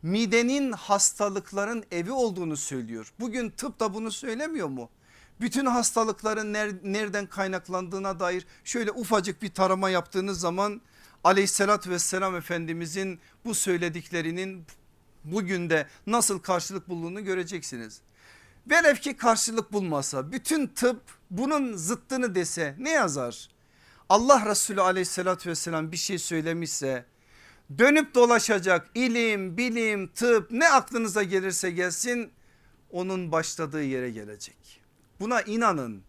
midenin hastalıkların evi olduğunu söylüyor. Bugün tıp da bunu söylemiyor mu? Bütün hastalıkların nereden kaynaklandığına dair şöyle ufacık bir tarama yaptığınız zaman aleyhissalatü vesselam efendimizin bu söylediklerinin bugün de nasıl karşılık bulduğunu göreceksiniz. Velev ki karşılık bulmasa bütün tıp bunun zıttını dese ne yazar? Allah Resulü aleyhissalatü vesselam bir şey söylemişse dönüp dolaşacak ilim, bilim, tıp ne aklınıza gelirse gelsin onun başladığı yere gelecek. Buna inanın.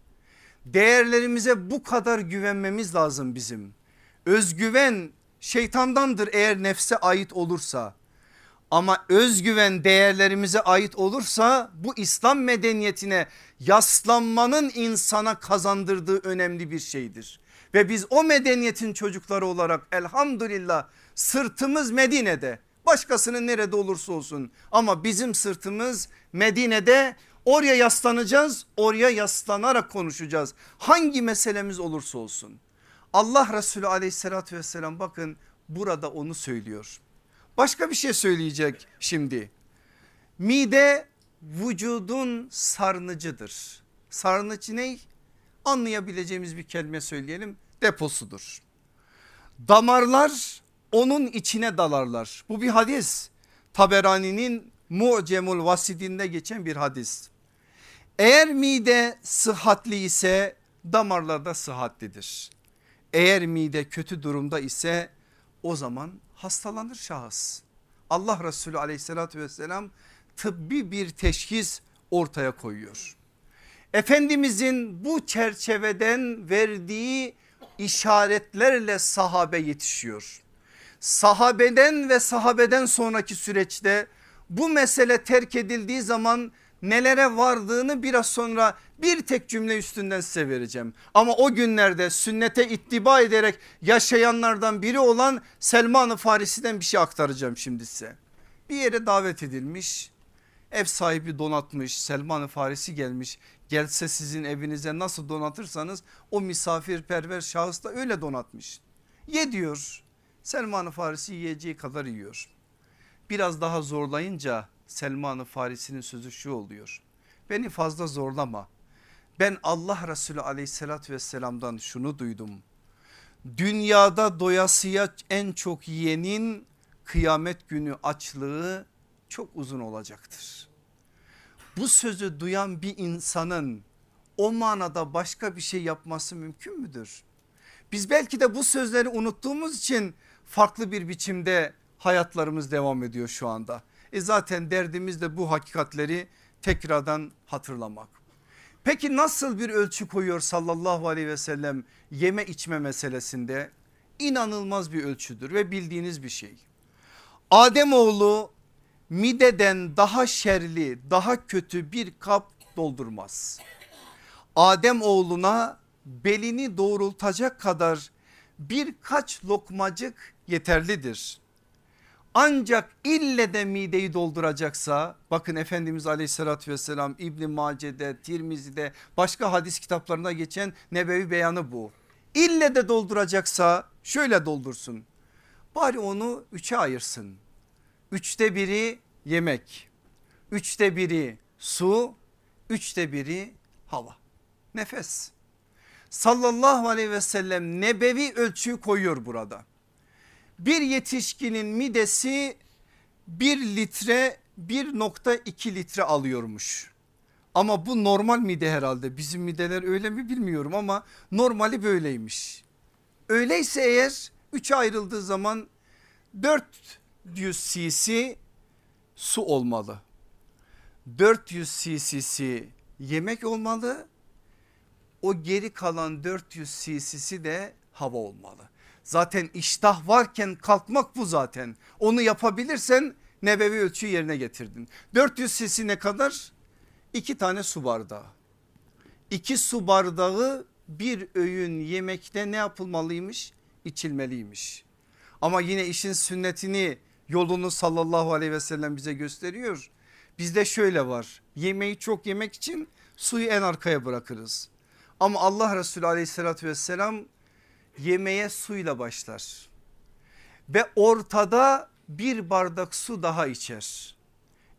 Değerlerimize bu kadar güvenmemiz lazım bizim. Özgüven şeytandandır eğer nefse ait olursa. Ama özgüven değerlerimize ait olursa bu İslam medeniyetine yaslanmanın insana kazandırdığı önemli bir şeydir. Ve biz o medeniyetin çocukları olarak elhamdülillah sırtımız Medine'de başkasının nerede olursa olsun ama bizim sırtımız Medine'de oraya yaslanacağız oraya yaslanarak konuşacağız hangi meselemiz olursa olsun. Allah Resulü aleyhissalatü vesselam bakın burada onu söylüyor. Başka bir şey söyleyecek şimdi. Mide vücudun sarnıcıdır. Sarnıcı ne? Anlayabileceğimiz bir kelime söyleyelim deposudur. Damarlar onun içine dalarlar. Bu bir hadis. Taberani'nin Mu'cemul Vasidinde geçen bir hadis. Eğer mide sıhhatli ise damarlarda sıhhatlidir. Eğer mide kötü durumda ise o zaman hastalanır şahıs. Allah Resulü aleyhissalatü vesselam tıbbi bir teşhis ortaya koyuyor. Efendimizin bu çerçeveden verdiği işaretlerle sahabe yetişiyor sahabeden ve sahabeden sonraki süreçte bu mesele terk edildiği zaman nelere vardığını biraz sonra bir tek cümle üstünden size vereceğim. Ama o günlerde sünnete ittiba ederek yaşayanlardan biri olan Selman-ı Farisi'den bir şey aktaracağım şimdi size. Bir yere davet edilmiş Ev sahibi donatmış Selman-ı Farisi gelmiş gelse sizin evinize nasıl donatırsanız o misafirperver şahıs da öyle donatmış. Ye diyor Selman-ı Farisi yiyeceği kadar yiyor. Biraz daha zorlayınca Selman-ı Farisi'nin sözü şu oluyor. Beni fazla zorlama. Ben Allah Resulü aleyhissalatü vesselamdan şunu duydum. Dünyada doyasıya en çok yiyenin kıyamet günü açlığı çok uzun olacaktır. Bu sözü duyan bir insanın o manada başka bir şey yapması mümkün müdür? Biz belki de bu sözleri unuttuğumuz için farklı bir biçimde hayatlarımız devam ediyor şu anda. E zaten derdimiz de bu hakikatleri tekrardan hatırlamak. Peki nasıl bir ölçü koyuyor sallallahu aleyhi ve sellem yeme içme meselesinde? İnanılmaz bir ölçüdür ve bildiğiniz bir şey. Ademoğlu mideden daha şerli daha kötü bir kap doldurmaz. Adem oğluna belini doğrultacak kadar birkaç lokmacık yeterlidir. Ancak ille de mideyi dolduracaksa bakın Efendimiz aleyhissalatü vesselam İbni Mace'de Tirmizi'de başka hadis kitaplarında geçen nebevi beyanı bu. İlle de dolduracaksa şöyle doldursun bari onu üçe ayırsın. Üçte biri yemek, üçte biri su, üçte biri hava nefes. Sallallahu aleyhi ve sellem nebevi ölçüyü koyuyor burada bir yetişkinin midesi 1 litre 1.2 litre alıyormuş. Ama bu normal mide herhalde bizim mideler öyle mi bilmiyorum ama normali böyleymiş. Öyleyse eğer 3'e ayrıldığı zaman 400 cc su olmalı. 400 cc'si yemek olmalı. O geri kalan 400 cc'si de hava olmalı. Zaten iştah varken kalkmak bu zaten. Onu yapabilirsen nebevi ölçüyü yerine getirdin. 400 cc ne kadar? İki tane su bardağı. İki su bardağı bir öğün yemekte ne yapılmalıymış? İçilmeliymiş. Ama yine işin sünnetini yolunu sallallahu aleyhi ve sellem bize gösteriyor. Bizde şöyle var yemeği çok yemek için suyu en arkaya bırakırız. Ama Allah Resulü aleyhissalatü vesselam yemeğe suyla başlar ve ortada bir bardak su daha içer.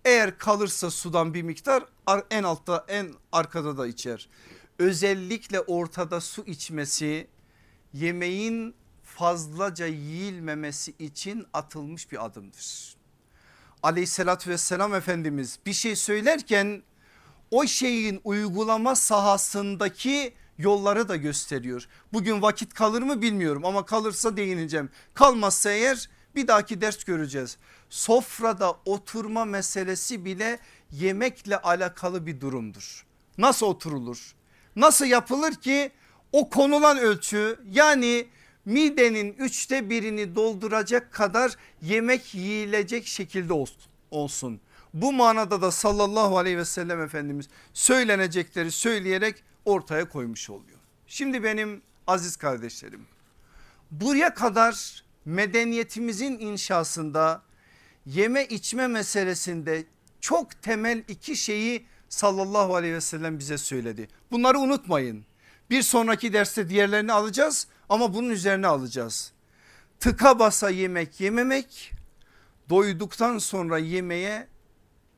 Eğer kalırsa sudan bir miktar en altta en arkada da içer. Özellikle ortada su içmesi yemeğin fazlaca yiyilmemesi için atılmış bir adımdır. Aleyhissalatü vesselam Efendimiz bir şey söylerken o şeyin uygulama sahasındaki yolları da gösteriyor. Bugün vakit kalır mı bilmiyorum ama kalırsa değineceğim. Kalmazsa eğer bir dahaki ders göreceğiz. Sofrada oturma meselesi bile yemekle alakalı bir durumdur. Nasıl oturulur? Nasıl yapılır ki o konulan ölçü yani midenin üçte birini dolduracak kadar yemek yiyilecek şekilde olsun. Bu manada da sallallahu aleyhi ve sellem Efendimiz söylenecekleri söyleyerek ortaya koymuş oluyor. Şimdi benim aziz kardeşlerim buraya kadar medeniyetimizin inşasında yeme içme meselesinde çok temel iki şeyi sallallahu aleyhi ve sellem bize söyledi. Bunları unutmayın. Bir sonraki derste diğerlerini alacağız ama bunun üzerine alacağız. Tıka basa yemek yememek, doyduktan sonra yemeye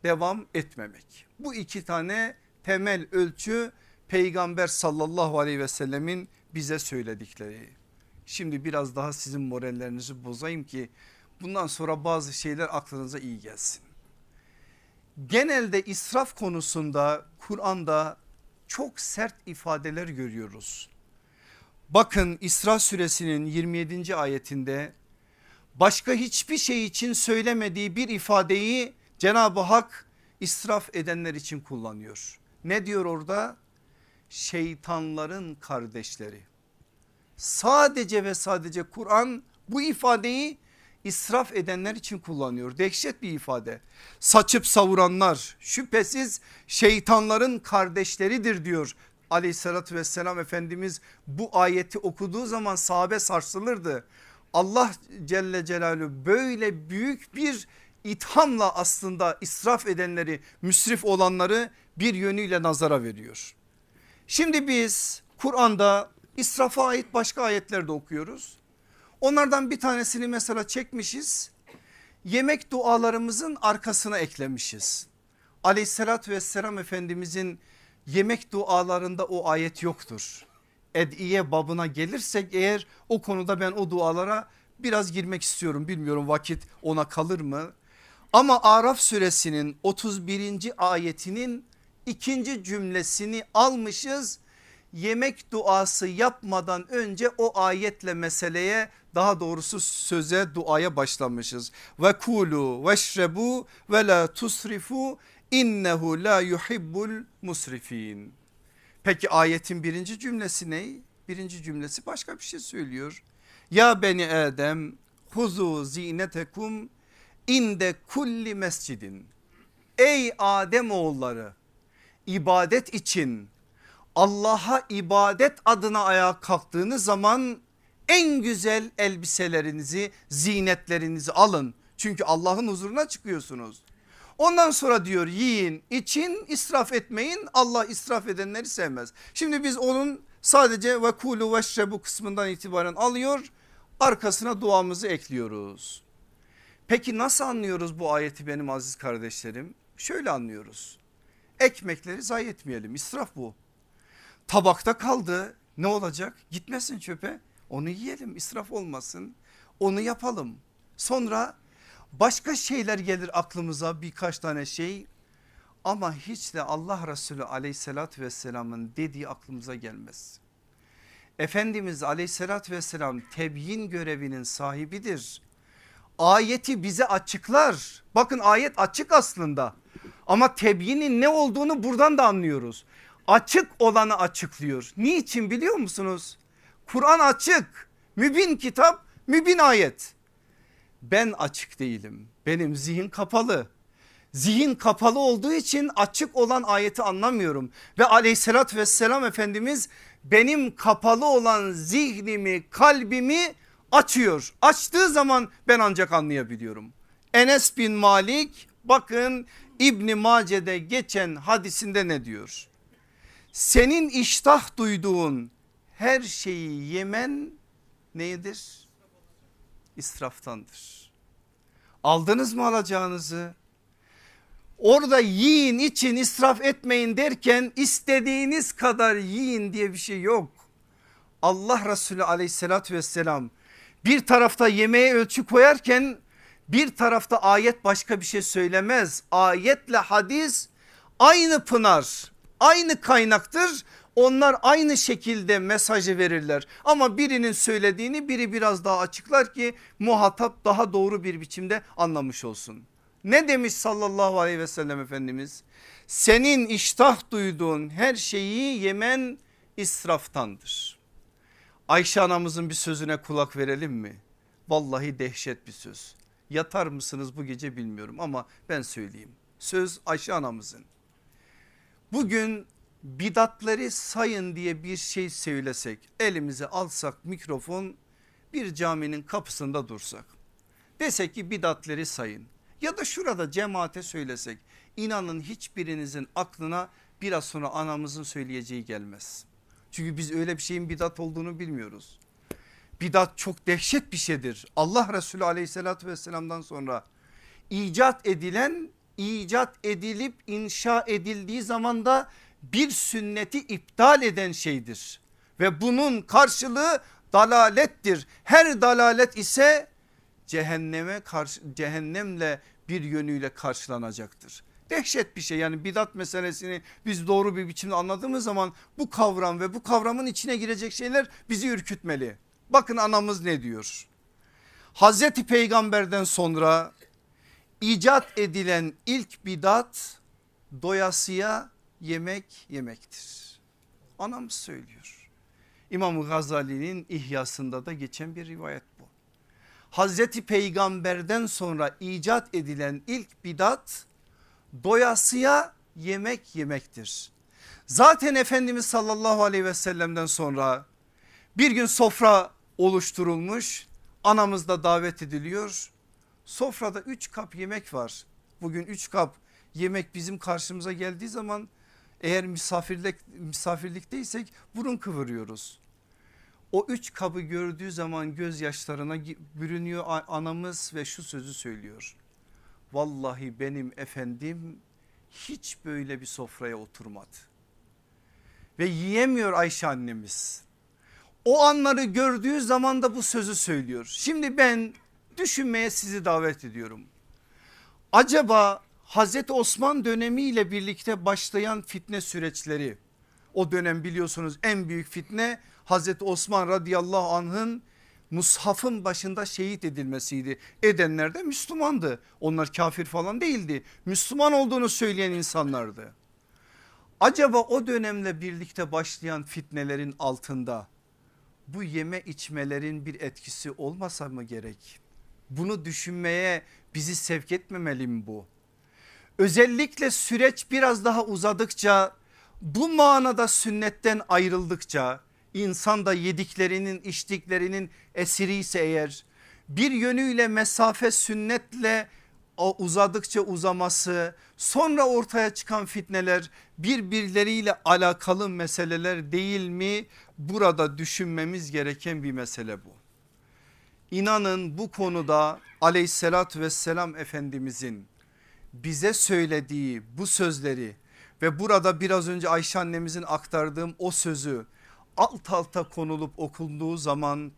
devam etmemek. Bu iki tane temel ölçü peygamber sallallahu aleyhi ve sellemin bize söyledikleri. Şimdi biraz daha sizin morallerinizi bozayım ki bundan sonra bazı şeyler aklınıza iyi gelsin. Genelde israf konusunda Kur'an'da çok sert ifadeler görüyoruz. Bakın İsra suresinin 27. ayetinde başka hiçbir şey için söylemediği bir ifadeyi Cenab-ı Hak israf edenler için kullanıyor. Ne diyor orada? Şeytanların kardeşleri. Sadece ve sadece Kur'an bu ifadeyi israf edenler için kullanıyor. Dehşet bir ifade. Saçıp savuranlar şüphesiz şeytanların kardeşleridir diyor aleyhissalatü vesselam Efendimiz bu ayeti okuduğu zaman sahabe sarsılırdı. Allah Celle Celaluhu böyle büyük bir ithamla aslında israf edenleri müsrif olanları bir yönüyle nazara veriyor. Şimdi biz Kur'an'da israfa ait başka ayetler de okuyoruz. Onlardan bir tanesini mesela çekmişiz. Yemek dualarımızın arkasına eklemişiz. Aleyhissalatü vesselam Efendimizin yemek dualarında o ayet yoktur. Ediye babına gelirsek eğer o konuda ben o dualara biraz girmek istiyorum. Bilmiyorum vakit ona kalır mı? Ama Araf suresinin 31. ayetinin ikinci cümlesini almışız. Yemek duası yapmadan önce o ayetle meseleye daha doğrusu söze duaya başlamışız. Ve kulu veşrebu ve la tusrifu innehu la yuhibbul musrifin. Peki ayetin birinci cümlesi ne? Birinci cümlesi başka bir şey söylüyor. Ya beni Adem huzu zinetekum inde kulli mescidin. Ey Adem oğulları ibadet için Allah'a ibadet adına ayağa kalktığınız zaman en güzel elbiselerinizi zinetlerinizi alın. Çünkü Allah'ın huzuruna çıkıyorsunuz. Ondan sonra diyor yiyin için israf etmeyin Allah israf edenleri sevmez. Şimdi biz onun sadece ve kulu ve bu kısmından itibaren alıyor arkasına duamızı ekliyoruz. Peki nasıl anlıyoruz bu ayeti benim aziz kardeşlerim? Şöyle anlıyoruz. Ekmekleri zayi etmeyelim israf bu. Tabakta kaldı ne olacak? Gitmesin çöpe onu yiyelim israf olmasın onu yapalım. Sonra başka şeyler gelir aklımıza birkaç tane şey ama hiç de Allah Resulü aleyhissalatü vesselamın dediği aklımıza gelmez. Efendimiz aleyhissalatü vesselam tebyin görevinin sahibidir. Ayeti bize açıklar. Bakın ayet açık aslında ama tebyinin ne olduğunu buradan da anlıyoruz. Açık olanı açıklıyor. Niçin biliyor musunuz? Kur'an açık. Mübin kitap, mübin ayet. Ben açık değilim. Benim zihin kapalı. Zihin kapalı olduğu için açık olan ayeti anlamıyorum. Ve aleyhissalatü vesselam Efendimiz benim kapalı olan zihnimi kalbimi açıyor. Açtığı zaman ben ancak anlayabiliyorum. Enes bin Malik bakın İbni Mace'de geçen hadisinde ne diyor? Senin iştah duyduğun her şeyi yemen nedir? İsraftandır. Aldınız mı alacağınızı? Orada yiyin için israf etmeyin derken istediğiniz kadar yiyin diye bir şey yok. Allah Resulü aleyhissalatü vesselam bir tarafta yemeğe ölçü koyarken bir tarafta ayet başka bir şey söylemez. Ayetle hadis aynı pınar aynı kaynaktır. Onlar aynı şekilde mesajı verirler ama birinin söylediğini biri biraz daha açıklar ki muhatap daha doğru bir biçimde anlamış olsun. Ne demiş sallallahu aleyhi ve sellem Efendimiz? Senin iştah duyduğun her şeyi yemen israftandır. Ayşe anamızın bir sözüne kulak verelim mi? Vallahi dehşet bir söz. Yatar mısınız bu gece bilmiyorum ama ben söyleyeyim. Söz Ayşe anamızın. Bugün bidatları sayın diye bir şey söylesek elimize alsak mikrofon bir caminin kapısında dursak. Desek ki bidatları sayın ya da şurada cemaate söylesek inanın hiçbirinizin aklına biraz sonra anamızın söyleyeceği gelmez. Çünkü biz öyle bir şeyin bidat olduğunu bilmiyoruz. Bidat çok dehşet bir şeydir. Allah Resulü aleyhissalatü vesselamdan sonra icat edilen icat edilip inşa edildiği zaman da bir sünneti iptal eden şeydir. Ve bunun karşılığı dalalettir. Her dalalet ise cehenneme karşı cehennemle bir yönüyle karşılanacaktır. Dehşet bir şey yani bidat meselesini biz doğru bir biçimde anladığımız zaman bu kavram ve bu kavramın içine girecek şeyler bizi ürkütmeli. Bakın anamız ne diyor? Hazreti peygamberden sonra icat edilen ilk bidat doyasıya yemek yemektir. Anamız söylüyor. İmam Gazali'nin ihyasında da geçen bir rivayet bu. Hazreti peygamberden sonra icat edilen ilk bidat doyasıya yemek yemektir. Zaten Efendimiz sallallahu aleyhi ve sellem'den sonra bir gün sofra oluşturulmuş anamız da davet ediliyor Sofrada 3 kap yemek var. Bugün 3 kap yemek bizim karşımıza geldiği zaman eğer misafirlik, misafirlikteysek burun kıvırıyoruz. O üç kabı gördüğü zaman gözyaşlarına bürünüyor anamız ve şu sözü söylüyor. Vallahi benim efendim hiç böyle bir sofraya oturmadı. Ve yiyemiyor Ayşe annemiz. O anları gördüğü zaman da bu sözü söylüyor. Şimdi ben düşünmeye sizi davet ediyorum. Acaba Hazreti Osman dönemiyle birlikte başlayan fitne süreçleri o dönem biliyorsunuz en büyük fitne Hazreti Osman radıyallahu anh'ın mushafın başında şehit edilmesiydi. Edenler de Müslümandı. Onlar kafir falan değildi. Müslüman olduğunu söyleyen insanlardı. Acaba o dönemle birlikte başlayan fitnelerin altında bu yeme içmelerin bir etkisi olmasa mı gerek? Bunu düşünmeye bizi sevk etmemeli mi bu? Özellikle süreç biraz daha uzadıkça bu manada sünnetten ayrıldıkça insan da yediklerinin içtiklerinin esiri ise eğer bir yönüyle mesafe sünnetle uzadıkça uzaması sonra ortaya çıkan fitneler birbirleriyle alakalı meseleler değil mi? Burada düşünmemiz gereken bir mesele bu. İnanın bu konuda aleyhissalatü vesselam efendimizin bize söylediği bu sözleri ve burada biraz önce Ayşe annemizin aktardığım o sözü alt alta konulup okunduğu zaman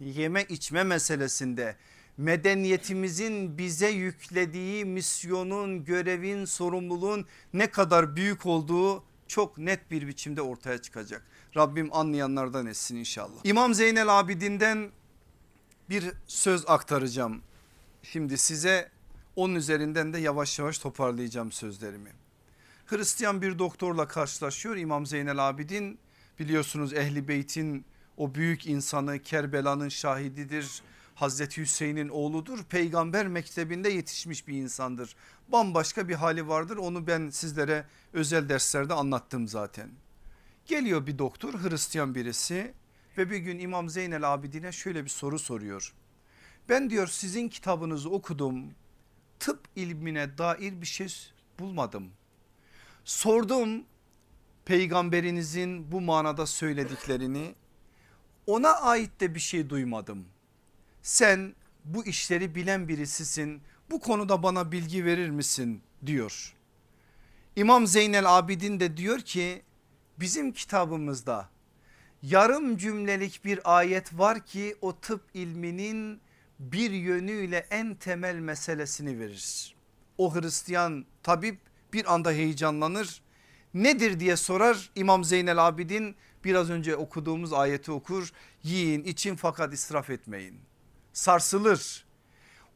yeme içme meselesinde medeniyetimizin bize yüklediği misyonun, görevin, sorumluluğun ne kadar büyük olduğu çok net bir biçimde ortaya çıkacak. Rabbim anlayanlardan etsin inşallah. İmam Zeynel Abidin'den bir söz aktaracağım. Şimdi size onun üzerinden de yavaş yavaş toparlayacağım sözlerimi. Hristiyan bir doktorla karşılaşıyor İmam Zeynel Abidin biliyorsunuz Ehli Beyt'in o büyük insanı Kerbela'nın şahididir. Hazreti Hüseyin'in oğludur peygamber mektebinde yetişmiş bir insandır. Bambaşka bir hali vardır onu ben sizlere özel derslerde anlattım zaten. Geliyor bir doktor Hristiyan birisi ve bir gün İmam Zeynel Abidin'e şöyle bir soru soruyor. Ben diyor sizin kitabınızı okudum tıp ilmine dair bir şey bulmadım. Sordum peygamberinizin bu manada söylediklerini ona ait de bir şey duymadım. Sen bu işleri bilen birisisin bu konuda bana bilgi verir misin diyor. İmam Zeynel Abidin de diyor ki bizim kitabımızda yarım cümlelik bir ayet var ki o tıp ilminin bir yönüyle en temel meselesini verir. O Hristiyan tabip bir anda heyecanlanır. Nedir diye sorar İmam Zeynel Abidin biraz önce okuduğumuz ayeti okur. Yiyin için fakat israf etmeyin. Sarsılır.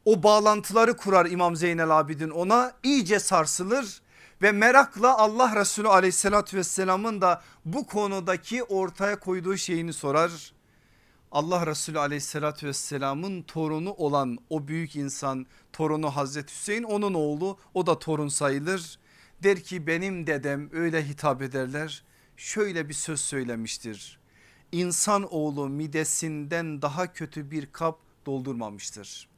O bağlantıları kurar İmam Zeynel Abidin ona iyice sarsılır ve merakla Allah Resulü aleyhissalatü vesselamın da bu konudaki ortaya koyduğu şeyini sorar. Allah Resulü aleyhissalatü vesselamın torunu olan o büyük insan torunu Hazreti Hüseyin onun oğlu o da torun sayılır. Der ki benim dedem öyle hitap ederler şöyle bir söz söylemiştir. İnsan oğlu midesinden daha kötü bir kap doldurmamıştır.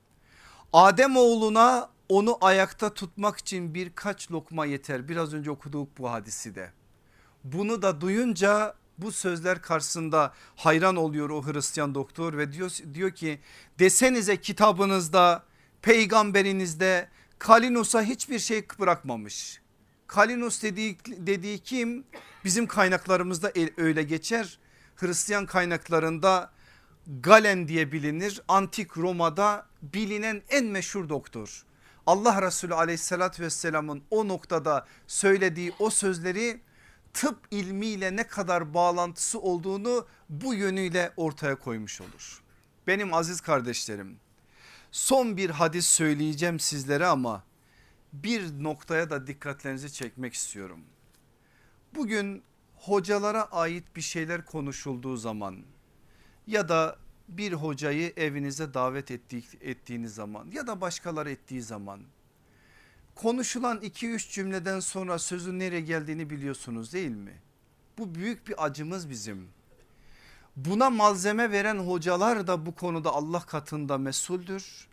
Adem oğluna onu ayakta tutmak için birkaç lokma yeter. Biraz önce okuduk bu hadisi de. Bunu da duyunca bu sözler karşısında hayran oluyor o Hristiyan doktor ve diyor, diyor ki desenize kitabınızda peygamberinizde Kalinus'a hiçbir şey bırakmamış. Kalinus dediği, dediği kim? Bizim kaynaklarımızda öyle geçer. Hristiyan kaynaklarında Galen diye bilinir. Antik Roma'da bilinen en meşhur doktor. Allah Resulü aleyhissalatü vesselamın o noktada söylediği o sözleri tıp ilmiyle ne kadar bağlantısı olduğunu bu yönüyle ortaya koymuş olur. Benim aziz kardeşlerim son bir hadis söyleyeceğim sizlere ama bir noktaya da dikkatlerinizi çekmek istiyorum. Bugün hocalara ait bir şeyler konuşulduğu zaman ya da bir hocayı evinize davet ettiğiniz zaman ya da başkaları ettiği zaman konuşulan 2-3 cümleden sonra sözün nereye geldiğini biliyorsunuz değil mi? Bu büyük bir acımız bizim. Buna malzeme veren hocalar da bu konuda Allah katında mesuldür.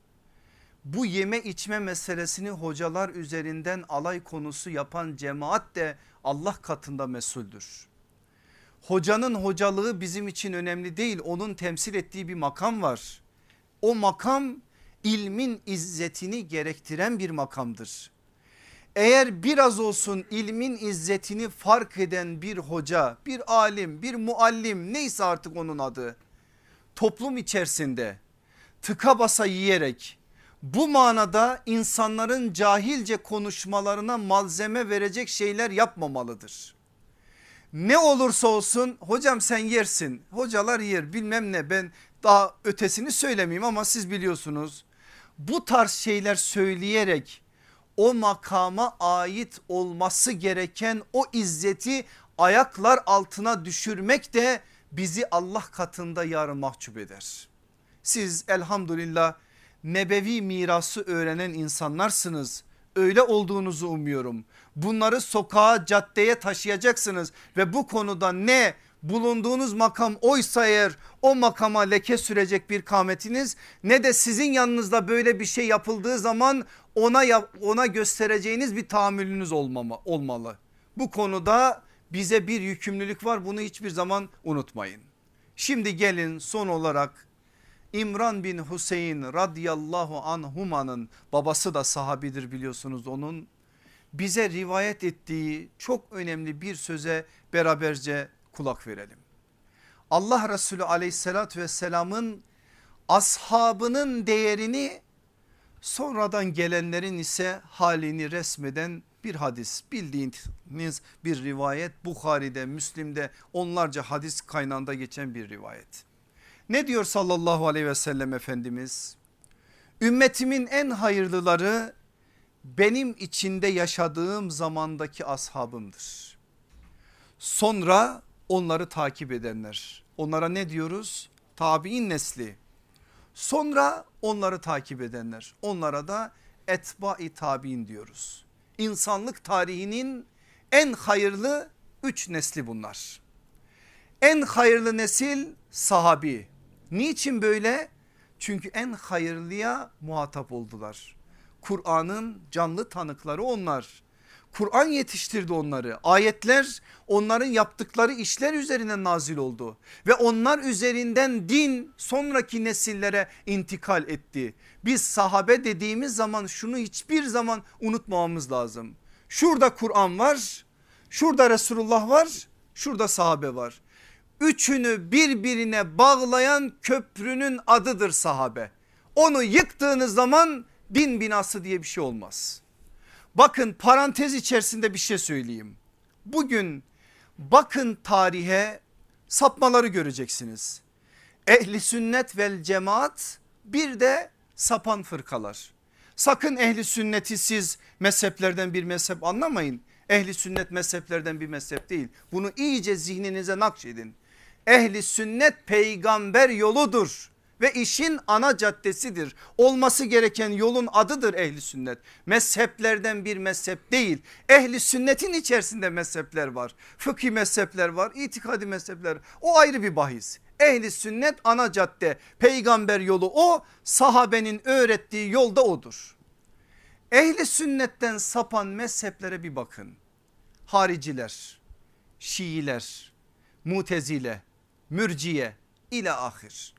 bu yeme içme meselesini hocalar üzerinden alay konusu yapan cemaat de Allah katında mesuldür. Hocanın hocalığı bizim için önemli değil onun temsil ettiği bir makam var. O makam ilmin izzetini gerektiren bir makamdır. Eğer biraz olsun ilmin izzetini fark eden bir hoca, bir alim, bir muallim neyse artık onun adı toplum içerisinde tıka basa yiyerek bu manada insanların cahilce konuşmalarına malzeme verecek şeyler yapmamalıdır. Ne olursa olsun hocam sen yersin hocalar yer bilmem ne ben daha ötesini söylemeyeyim ama siz biliyorsunuz. Bu tarz şeyler söyleyerek o makama ait olması gereken o izzeti ayaklar altına düşürmek de bizi Allah katında yarın mahcup eder. Siz elhamdülillah nebevi mirası öğrenen insanlarsınız. Öyle olduğunuzu umuyorum. Bunları sokağa caddeye taşıyacaksınız ve bu konuda ne bulunduğunuz makam oysa eğer o makama leke sürecek bir kametiniz ne de sizin yanınızda böyle bir şey yapıldığı zaman ona ona göstereceğiniz bir tahammülünüz olmama, olmalı. Bu konuda bize bir yükümlülük var bunu hiçbir zaman unutmayın. Şimdi gelin son olarak İmran bin Hüseyin radıyallahu anhumanın babası da sahabidir biliyorsunuz onun bize rivayet ettiği çok önemli bir söze beraberce kulak verelim. Allah Resulü aleyhissalatü vesselamın ashabının değerini sonradan gelenlerin ise halini resmeden bir hadis bildiğiniz bir rivayet Bukhari'de Müslim'de onlarca hadis kaynağında geçen bir rivayet. Ne diyor sallallahu aleyhi ve sellem Efendimiz? Ümmetimin en hayırlıları benim içinde yaşadığım zamandaki ashabımdır. Sonra onları takip edenler. Onlara ne diyoruz? Tabi'in nesli. Sonra onları takip edenler. Onlara da etba-i tabi'in diyoruz. İnsanlık tarihinin en hayırlı üç nesli bunlar. En hayırlı nesil sahabi. Niçin böyle? Çünkü en hayırlıya muhatap oldular. Kur'an'ın canlı tanıkları onlar. Kur'an yetiştirdi onları. Ayetler onların yaptıkları işler üzerine nazil oldu. Ve onlar üzerinden din sonraki nesillere intikal etti. Biz sahabe dediğimiz zaman şunu hiçbir zaman unutmamamız lazım. Şurada Kur'an var, şurada Resulullah var, şurada sahabe var. Üçünü birbirine bağlayan köprünün adıdır sahabe. Onu yıktığınız zaman din binası diye bir şey olmaz. Bakın parantez içerisinde bir şey söyleyeyim. Bugün bakın tarihe sapmaları göreceksiniz. Ehli sünnet vel cemaat bir de sapan fırkalar. Sakın ehli sünneti siz mezheplerden bir mezhep anlamayın. Ehli sünnet mezheplerden bir mezhep değil. Bunu iyice zihninize nakşedin. Ehli sünnet peygamber yoludur ve işin ana caddesidir. Olması gereken yolun adıdır ehli sünnet. Mezheplerden bir mezhep değil. Ehli sünnetin içerisinde mezhepler var. Fıkhi mezhepler var, itikadi mezhepler. O ayrı bir bahis. Ehli sünnet ana cadde, peygamber yolu o, sahabenin öğrettiği yolda odur. Ehli sünnetten sapan mezheplere bir bakın. Hariciler, Şiiler, Mutezile, Mürciye ile ahir.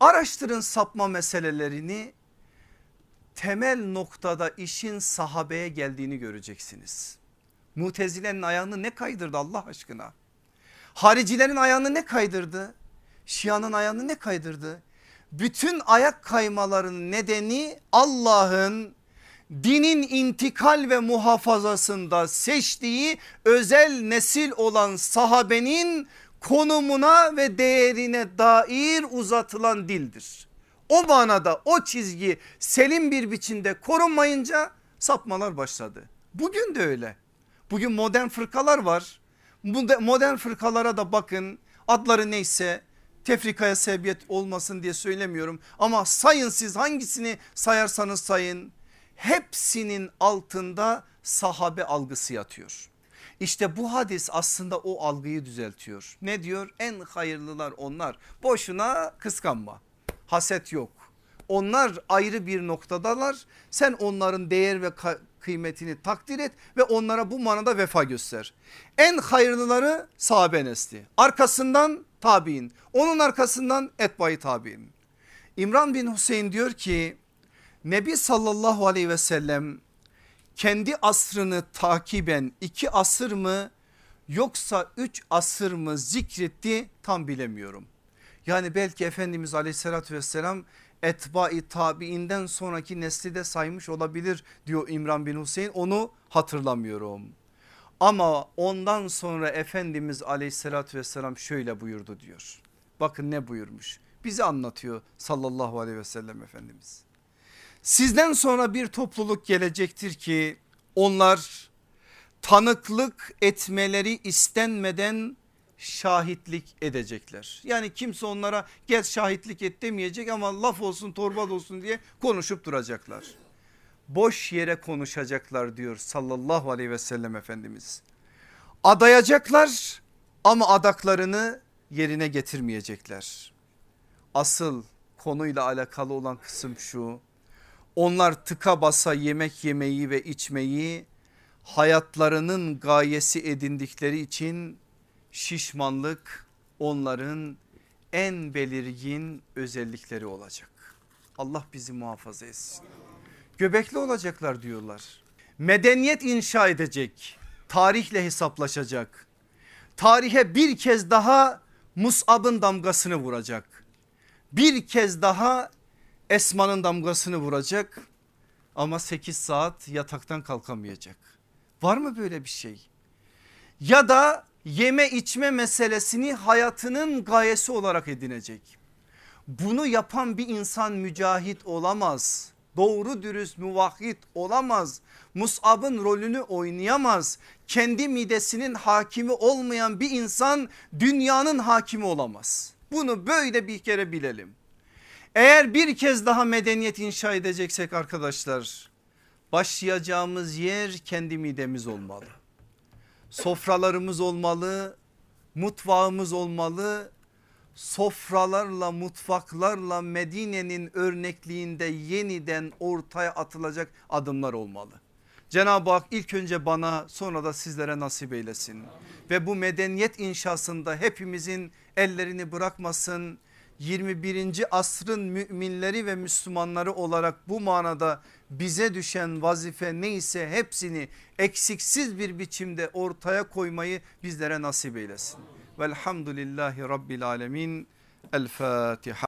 Araştırın sapma meselelerini temel noktada işin sahabeye geldiğini göreceksiniz. Mutezilerin ayağını ne kaydırdı Allah aşkına? Haricilerin ayağını ne kaydırdı? Şia'nın ayağını ne kaydırdı? Bütün ayak kaymaların nedeni Allah'ın dinin intikal ve muhafazasında seçtiği özel nesil olan sahabenin konumuna ve değerine dair uzatılan dildir. O manada o çizgi selim bir biçimde korunmayınca sapmalar başladı. Bugün de öyle. Bugün modern fırkalar var. Modern fırkalara da bakın adları neyse tefrikaya sebebiyet olmasın diye söylemiyorum. Ama sayın siz hangisini sayarsanız sayın hepsinin altında sahabe algısı yatıyor. İşte bu hadis aslında o algıyı düzeltiyor. Ne diyor? En hayırlılar onlar. Boşuna kıskanma. Haset yok. Onlar ayrı bir noktadalar. Sen onların değer ve kıymetini takdir et ve onlara bu manada vefa göster. En hayırlıları sahabe nesli. Arkasından tabi'in. Onun arkasından etbayı tabi'in. İmran bin Hüseyin diyor ki Nebi sallallahu aleyhi ve sellem kendi asrını takiben iki asır mı yoksa üç asır mı zikretti tam bilemiyorum. Yani belki Efendimiz aleyhissalatü vesselam etbai tabiinden sonraki nesli de saymış olabilir diyor İmran bin Hüseyin onu hatırlamıyorum. Ama ondan sonra Efendimiz aleyhissalatü vesselam şöyle buyurdu diyor. Bakın ne buyurmuş bizi anlatıyor sallallahu aleyhi ve sellem Efendimiz. Sizden sonra bir topluluk gelecektir ki onlar tanıklık etmeleri istenmeden şahitlik edecekler. Yani kimse onlara gel şahitlik et demeyecek ama laf olsun torba olsun diye konuşup duracaklar. Boş yere konuşacaklar diyor sallallahu aleyhi ve sellem Efendimiz. Adayacaklar ama adaklarını yerine getirmeyecekler. Asıl konuyla alakalı olan kısım şu. Onlar tıka basa yemek yemeyi ve içmeyi hayatlarının gayesi edindikleri için şişmanlık onların en belirgin özellikleri olacak. Allah bizi muhafaza etsin. Göbekli olacaklar diyorlar. Medeniyet inşa edecek. Tarihle hesaplaşacak. Tarihe bir kez daha Mus'ab'ın damgasını vuracak. Bir kez daha Esma'nın damgasını vuracak ama 8 saat yataktan kalkamayacak. Var mı böyle bir şey? Ya da yeme içme meselesini hayatının gayesi olarak edinecek. Bunu yapan bir insan mücahit olamaz. Doğru dürüst muvahhid olamaz. Mus'ab'ın rolünü oynayamaz. Kendi midesinin hakimi olmayan bir insan dünyanın hakimi olamaz. Bunu böyle bir kere bilelim. Eğer bir kez daha medeniyet inşa edeceksek arkadaşlar başlayacağımız yer kendi midemiz olmalı sofralarımız olmalı, mutfağımız olmalı. Sofralarla mutfaklarla Medine'nin örnekliğinde yeniden ortaya atılacak adımlar olmalı. Cenab-ı Hak ilk önce bana sonra da sizlere nasip eylesin. Ve bu medeniyet inşasında hepimizin ellerini bırakmasın 21. asrın müminleri ve Müslümanları olarak bu manada bize düşen vazife neyse hepsini eksiksiz bir biçimde ortaya koymayı bizlere nasip eylesin. Velhamdülillahi Rabbil Alemin. El Fatiha.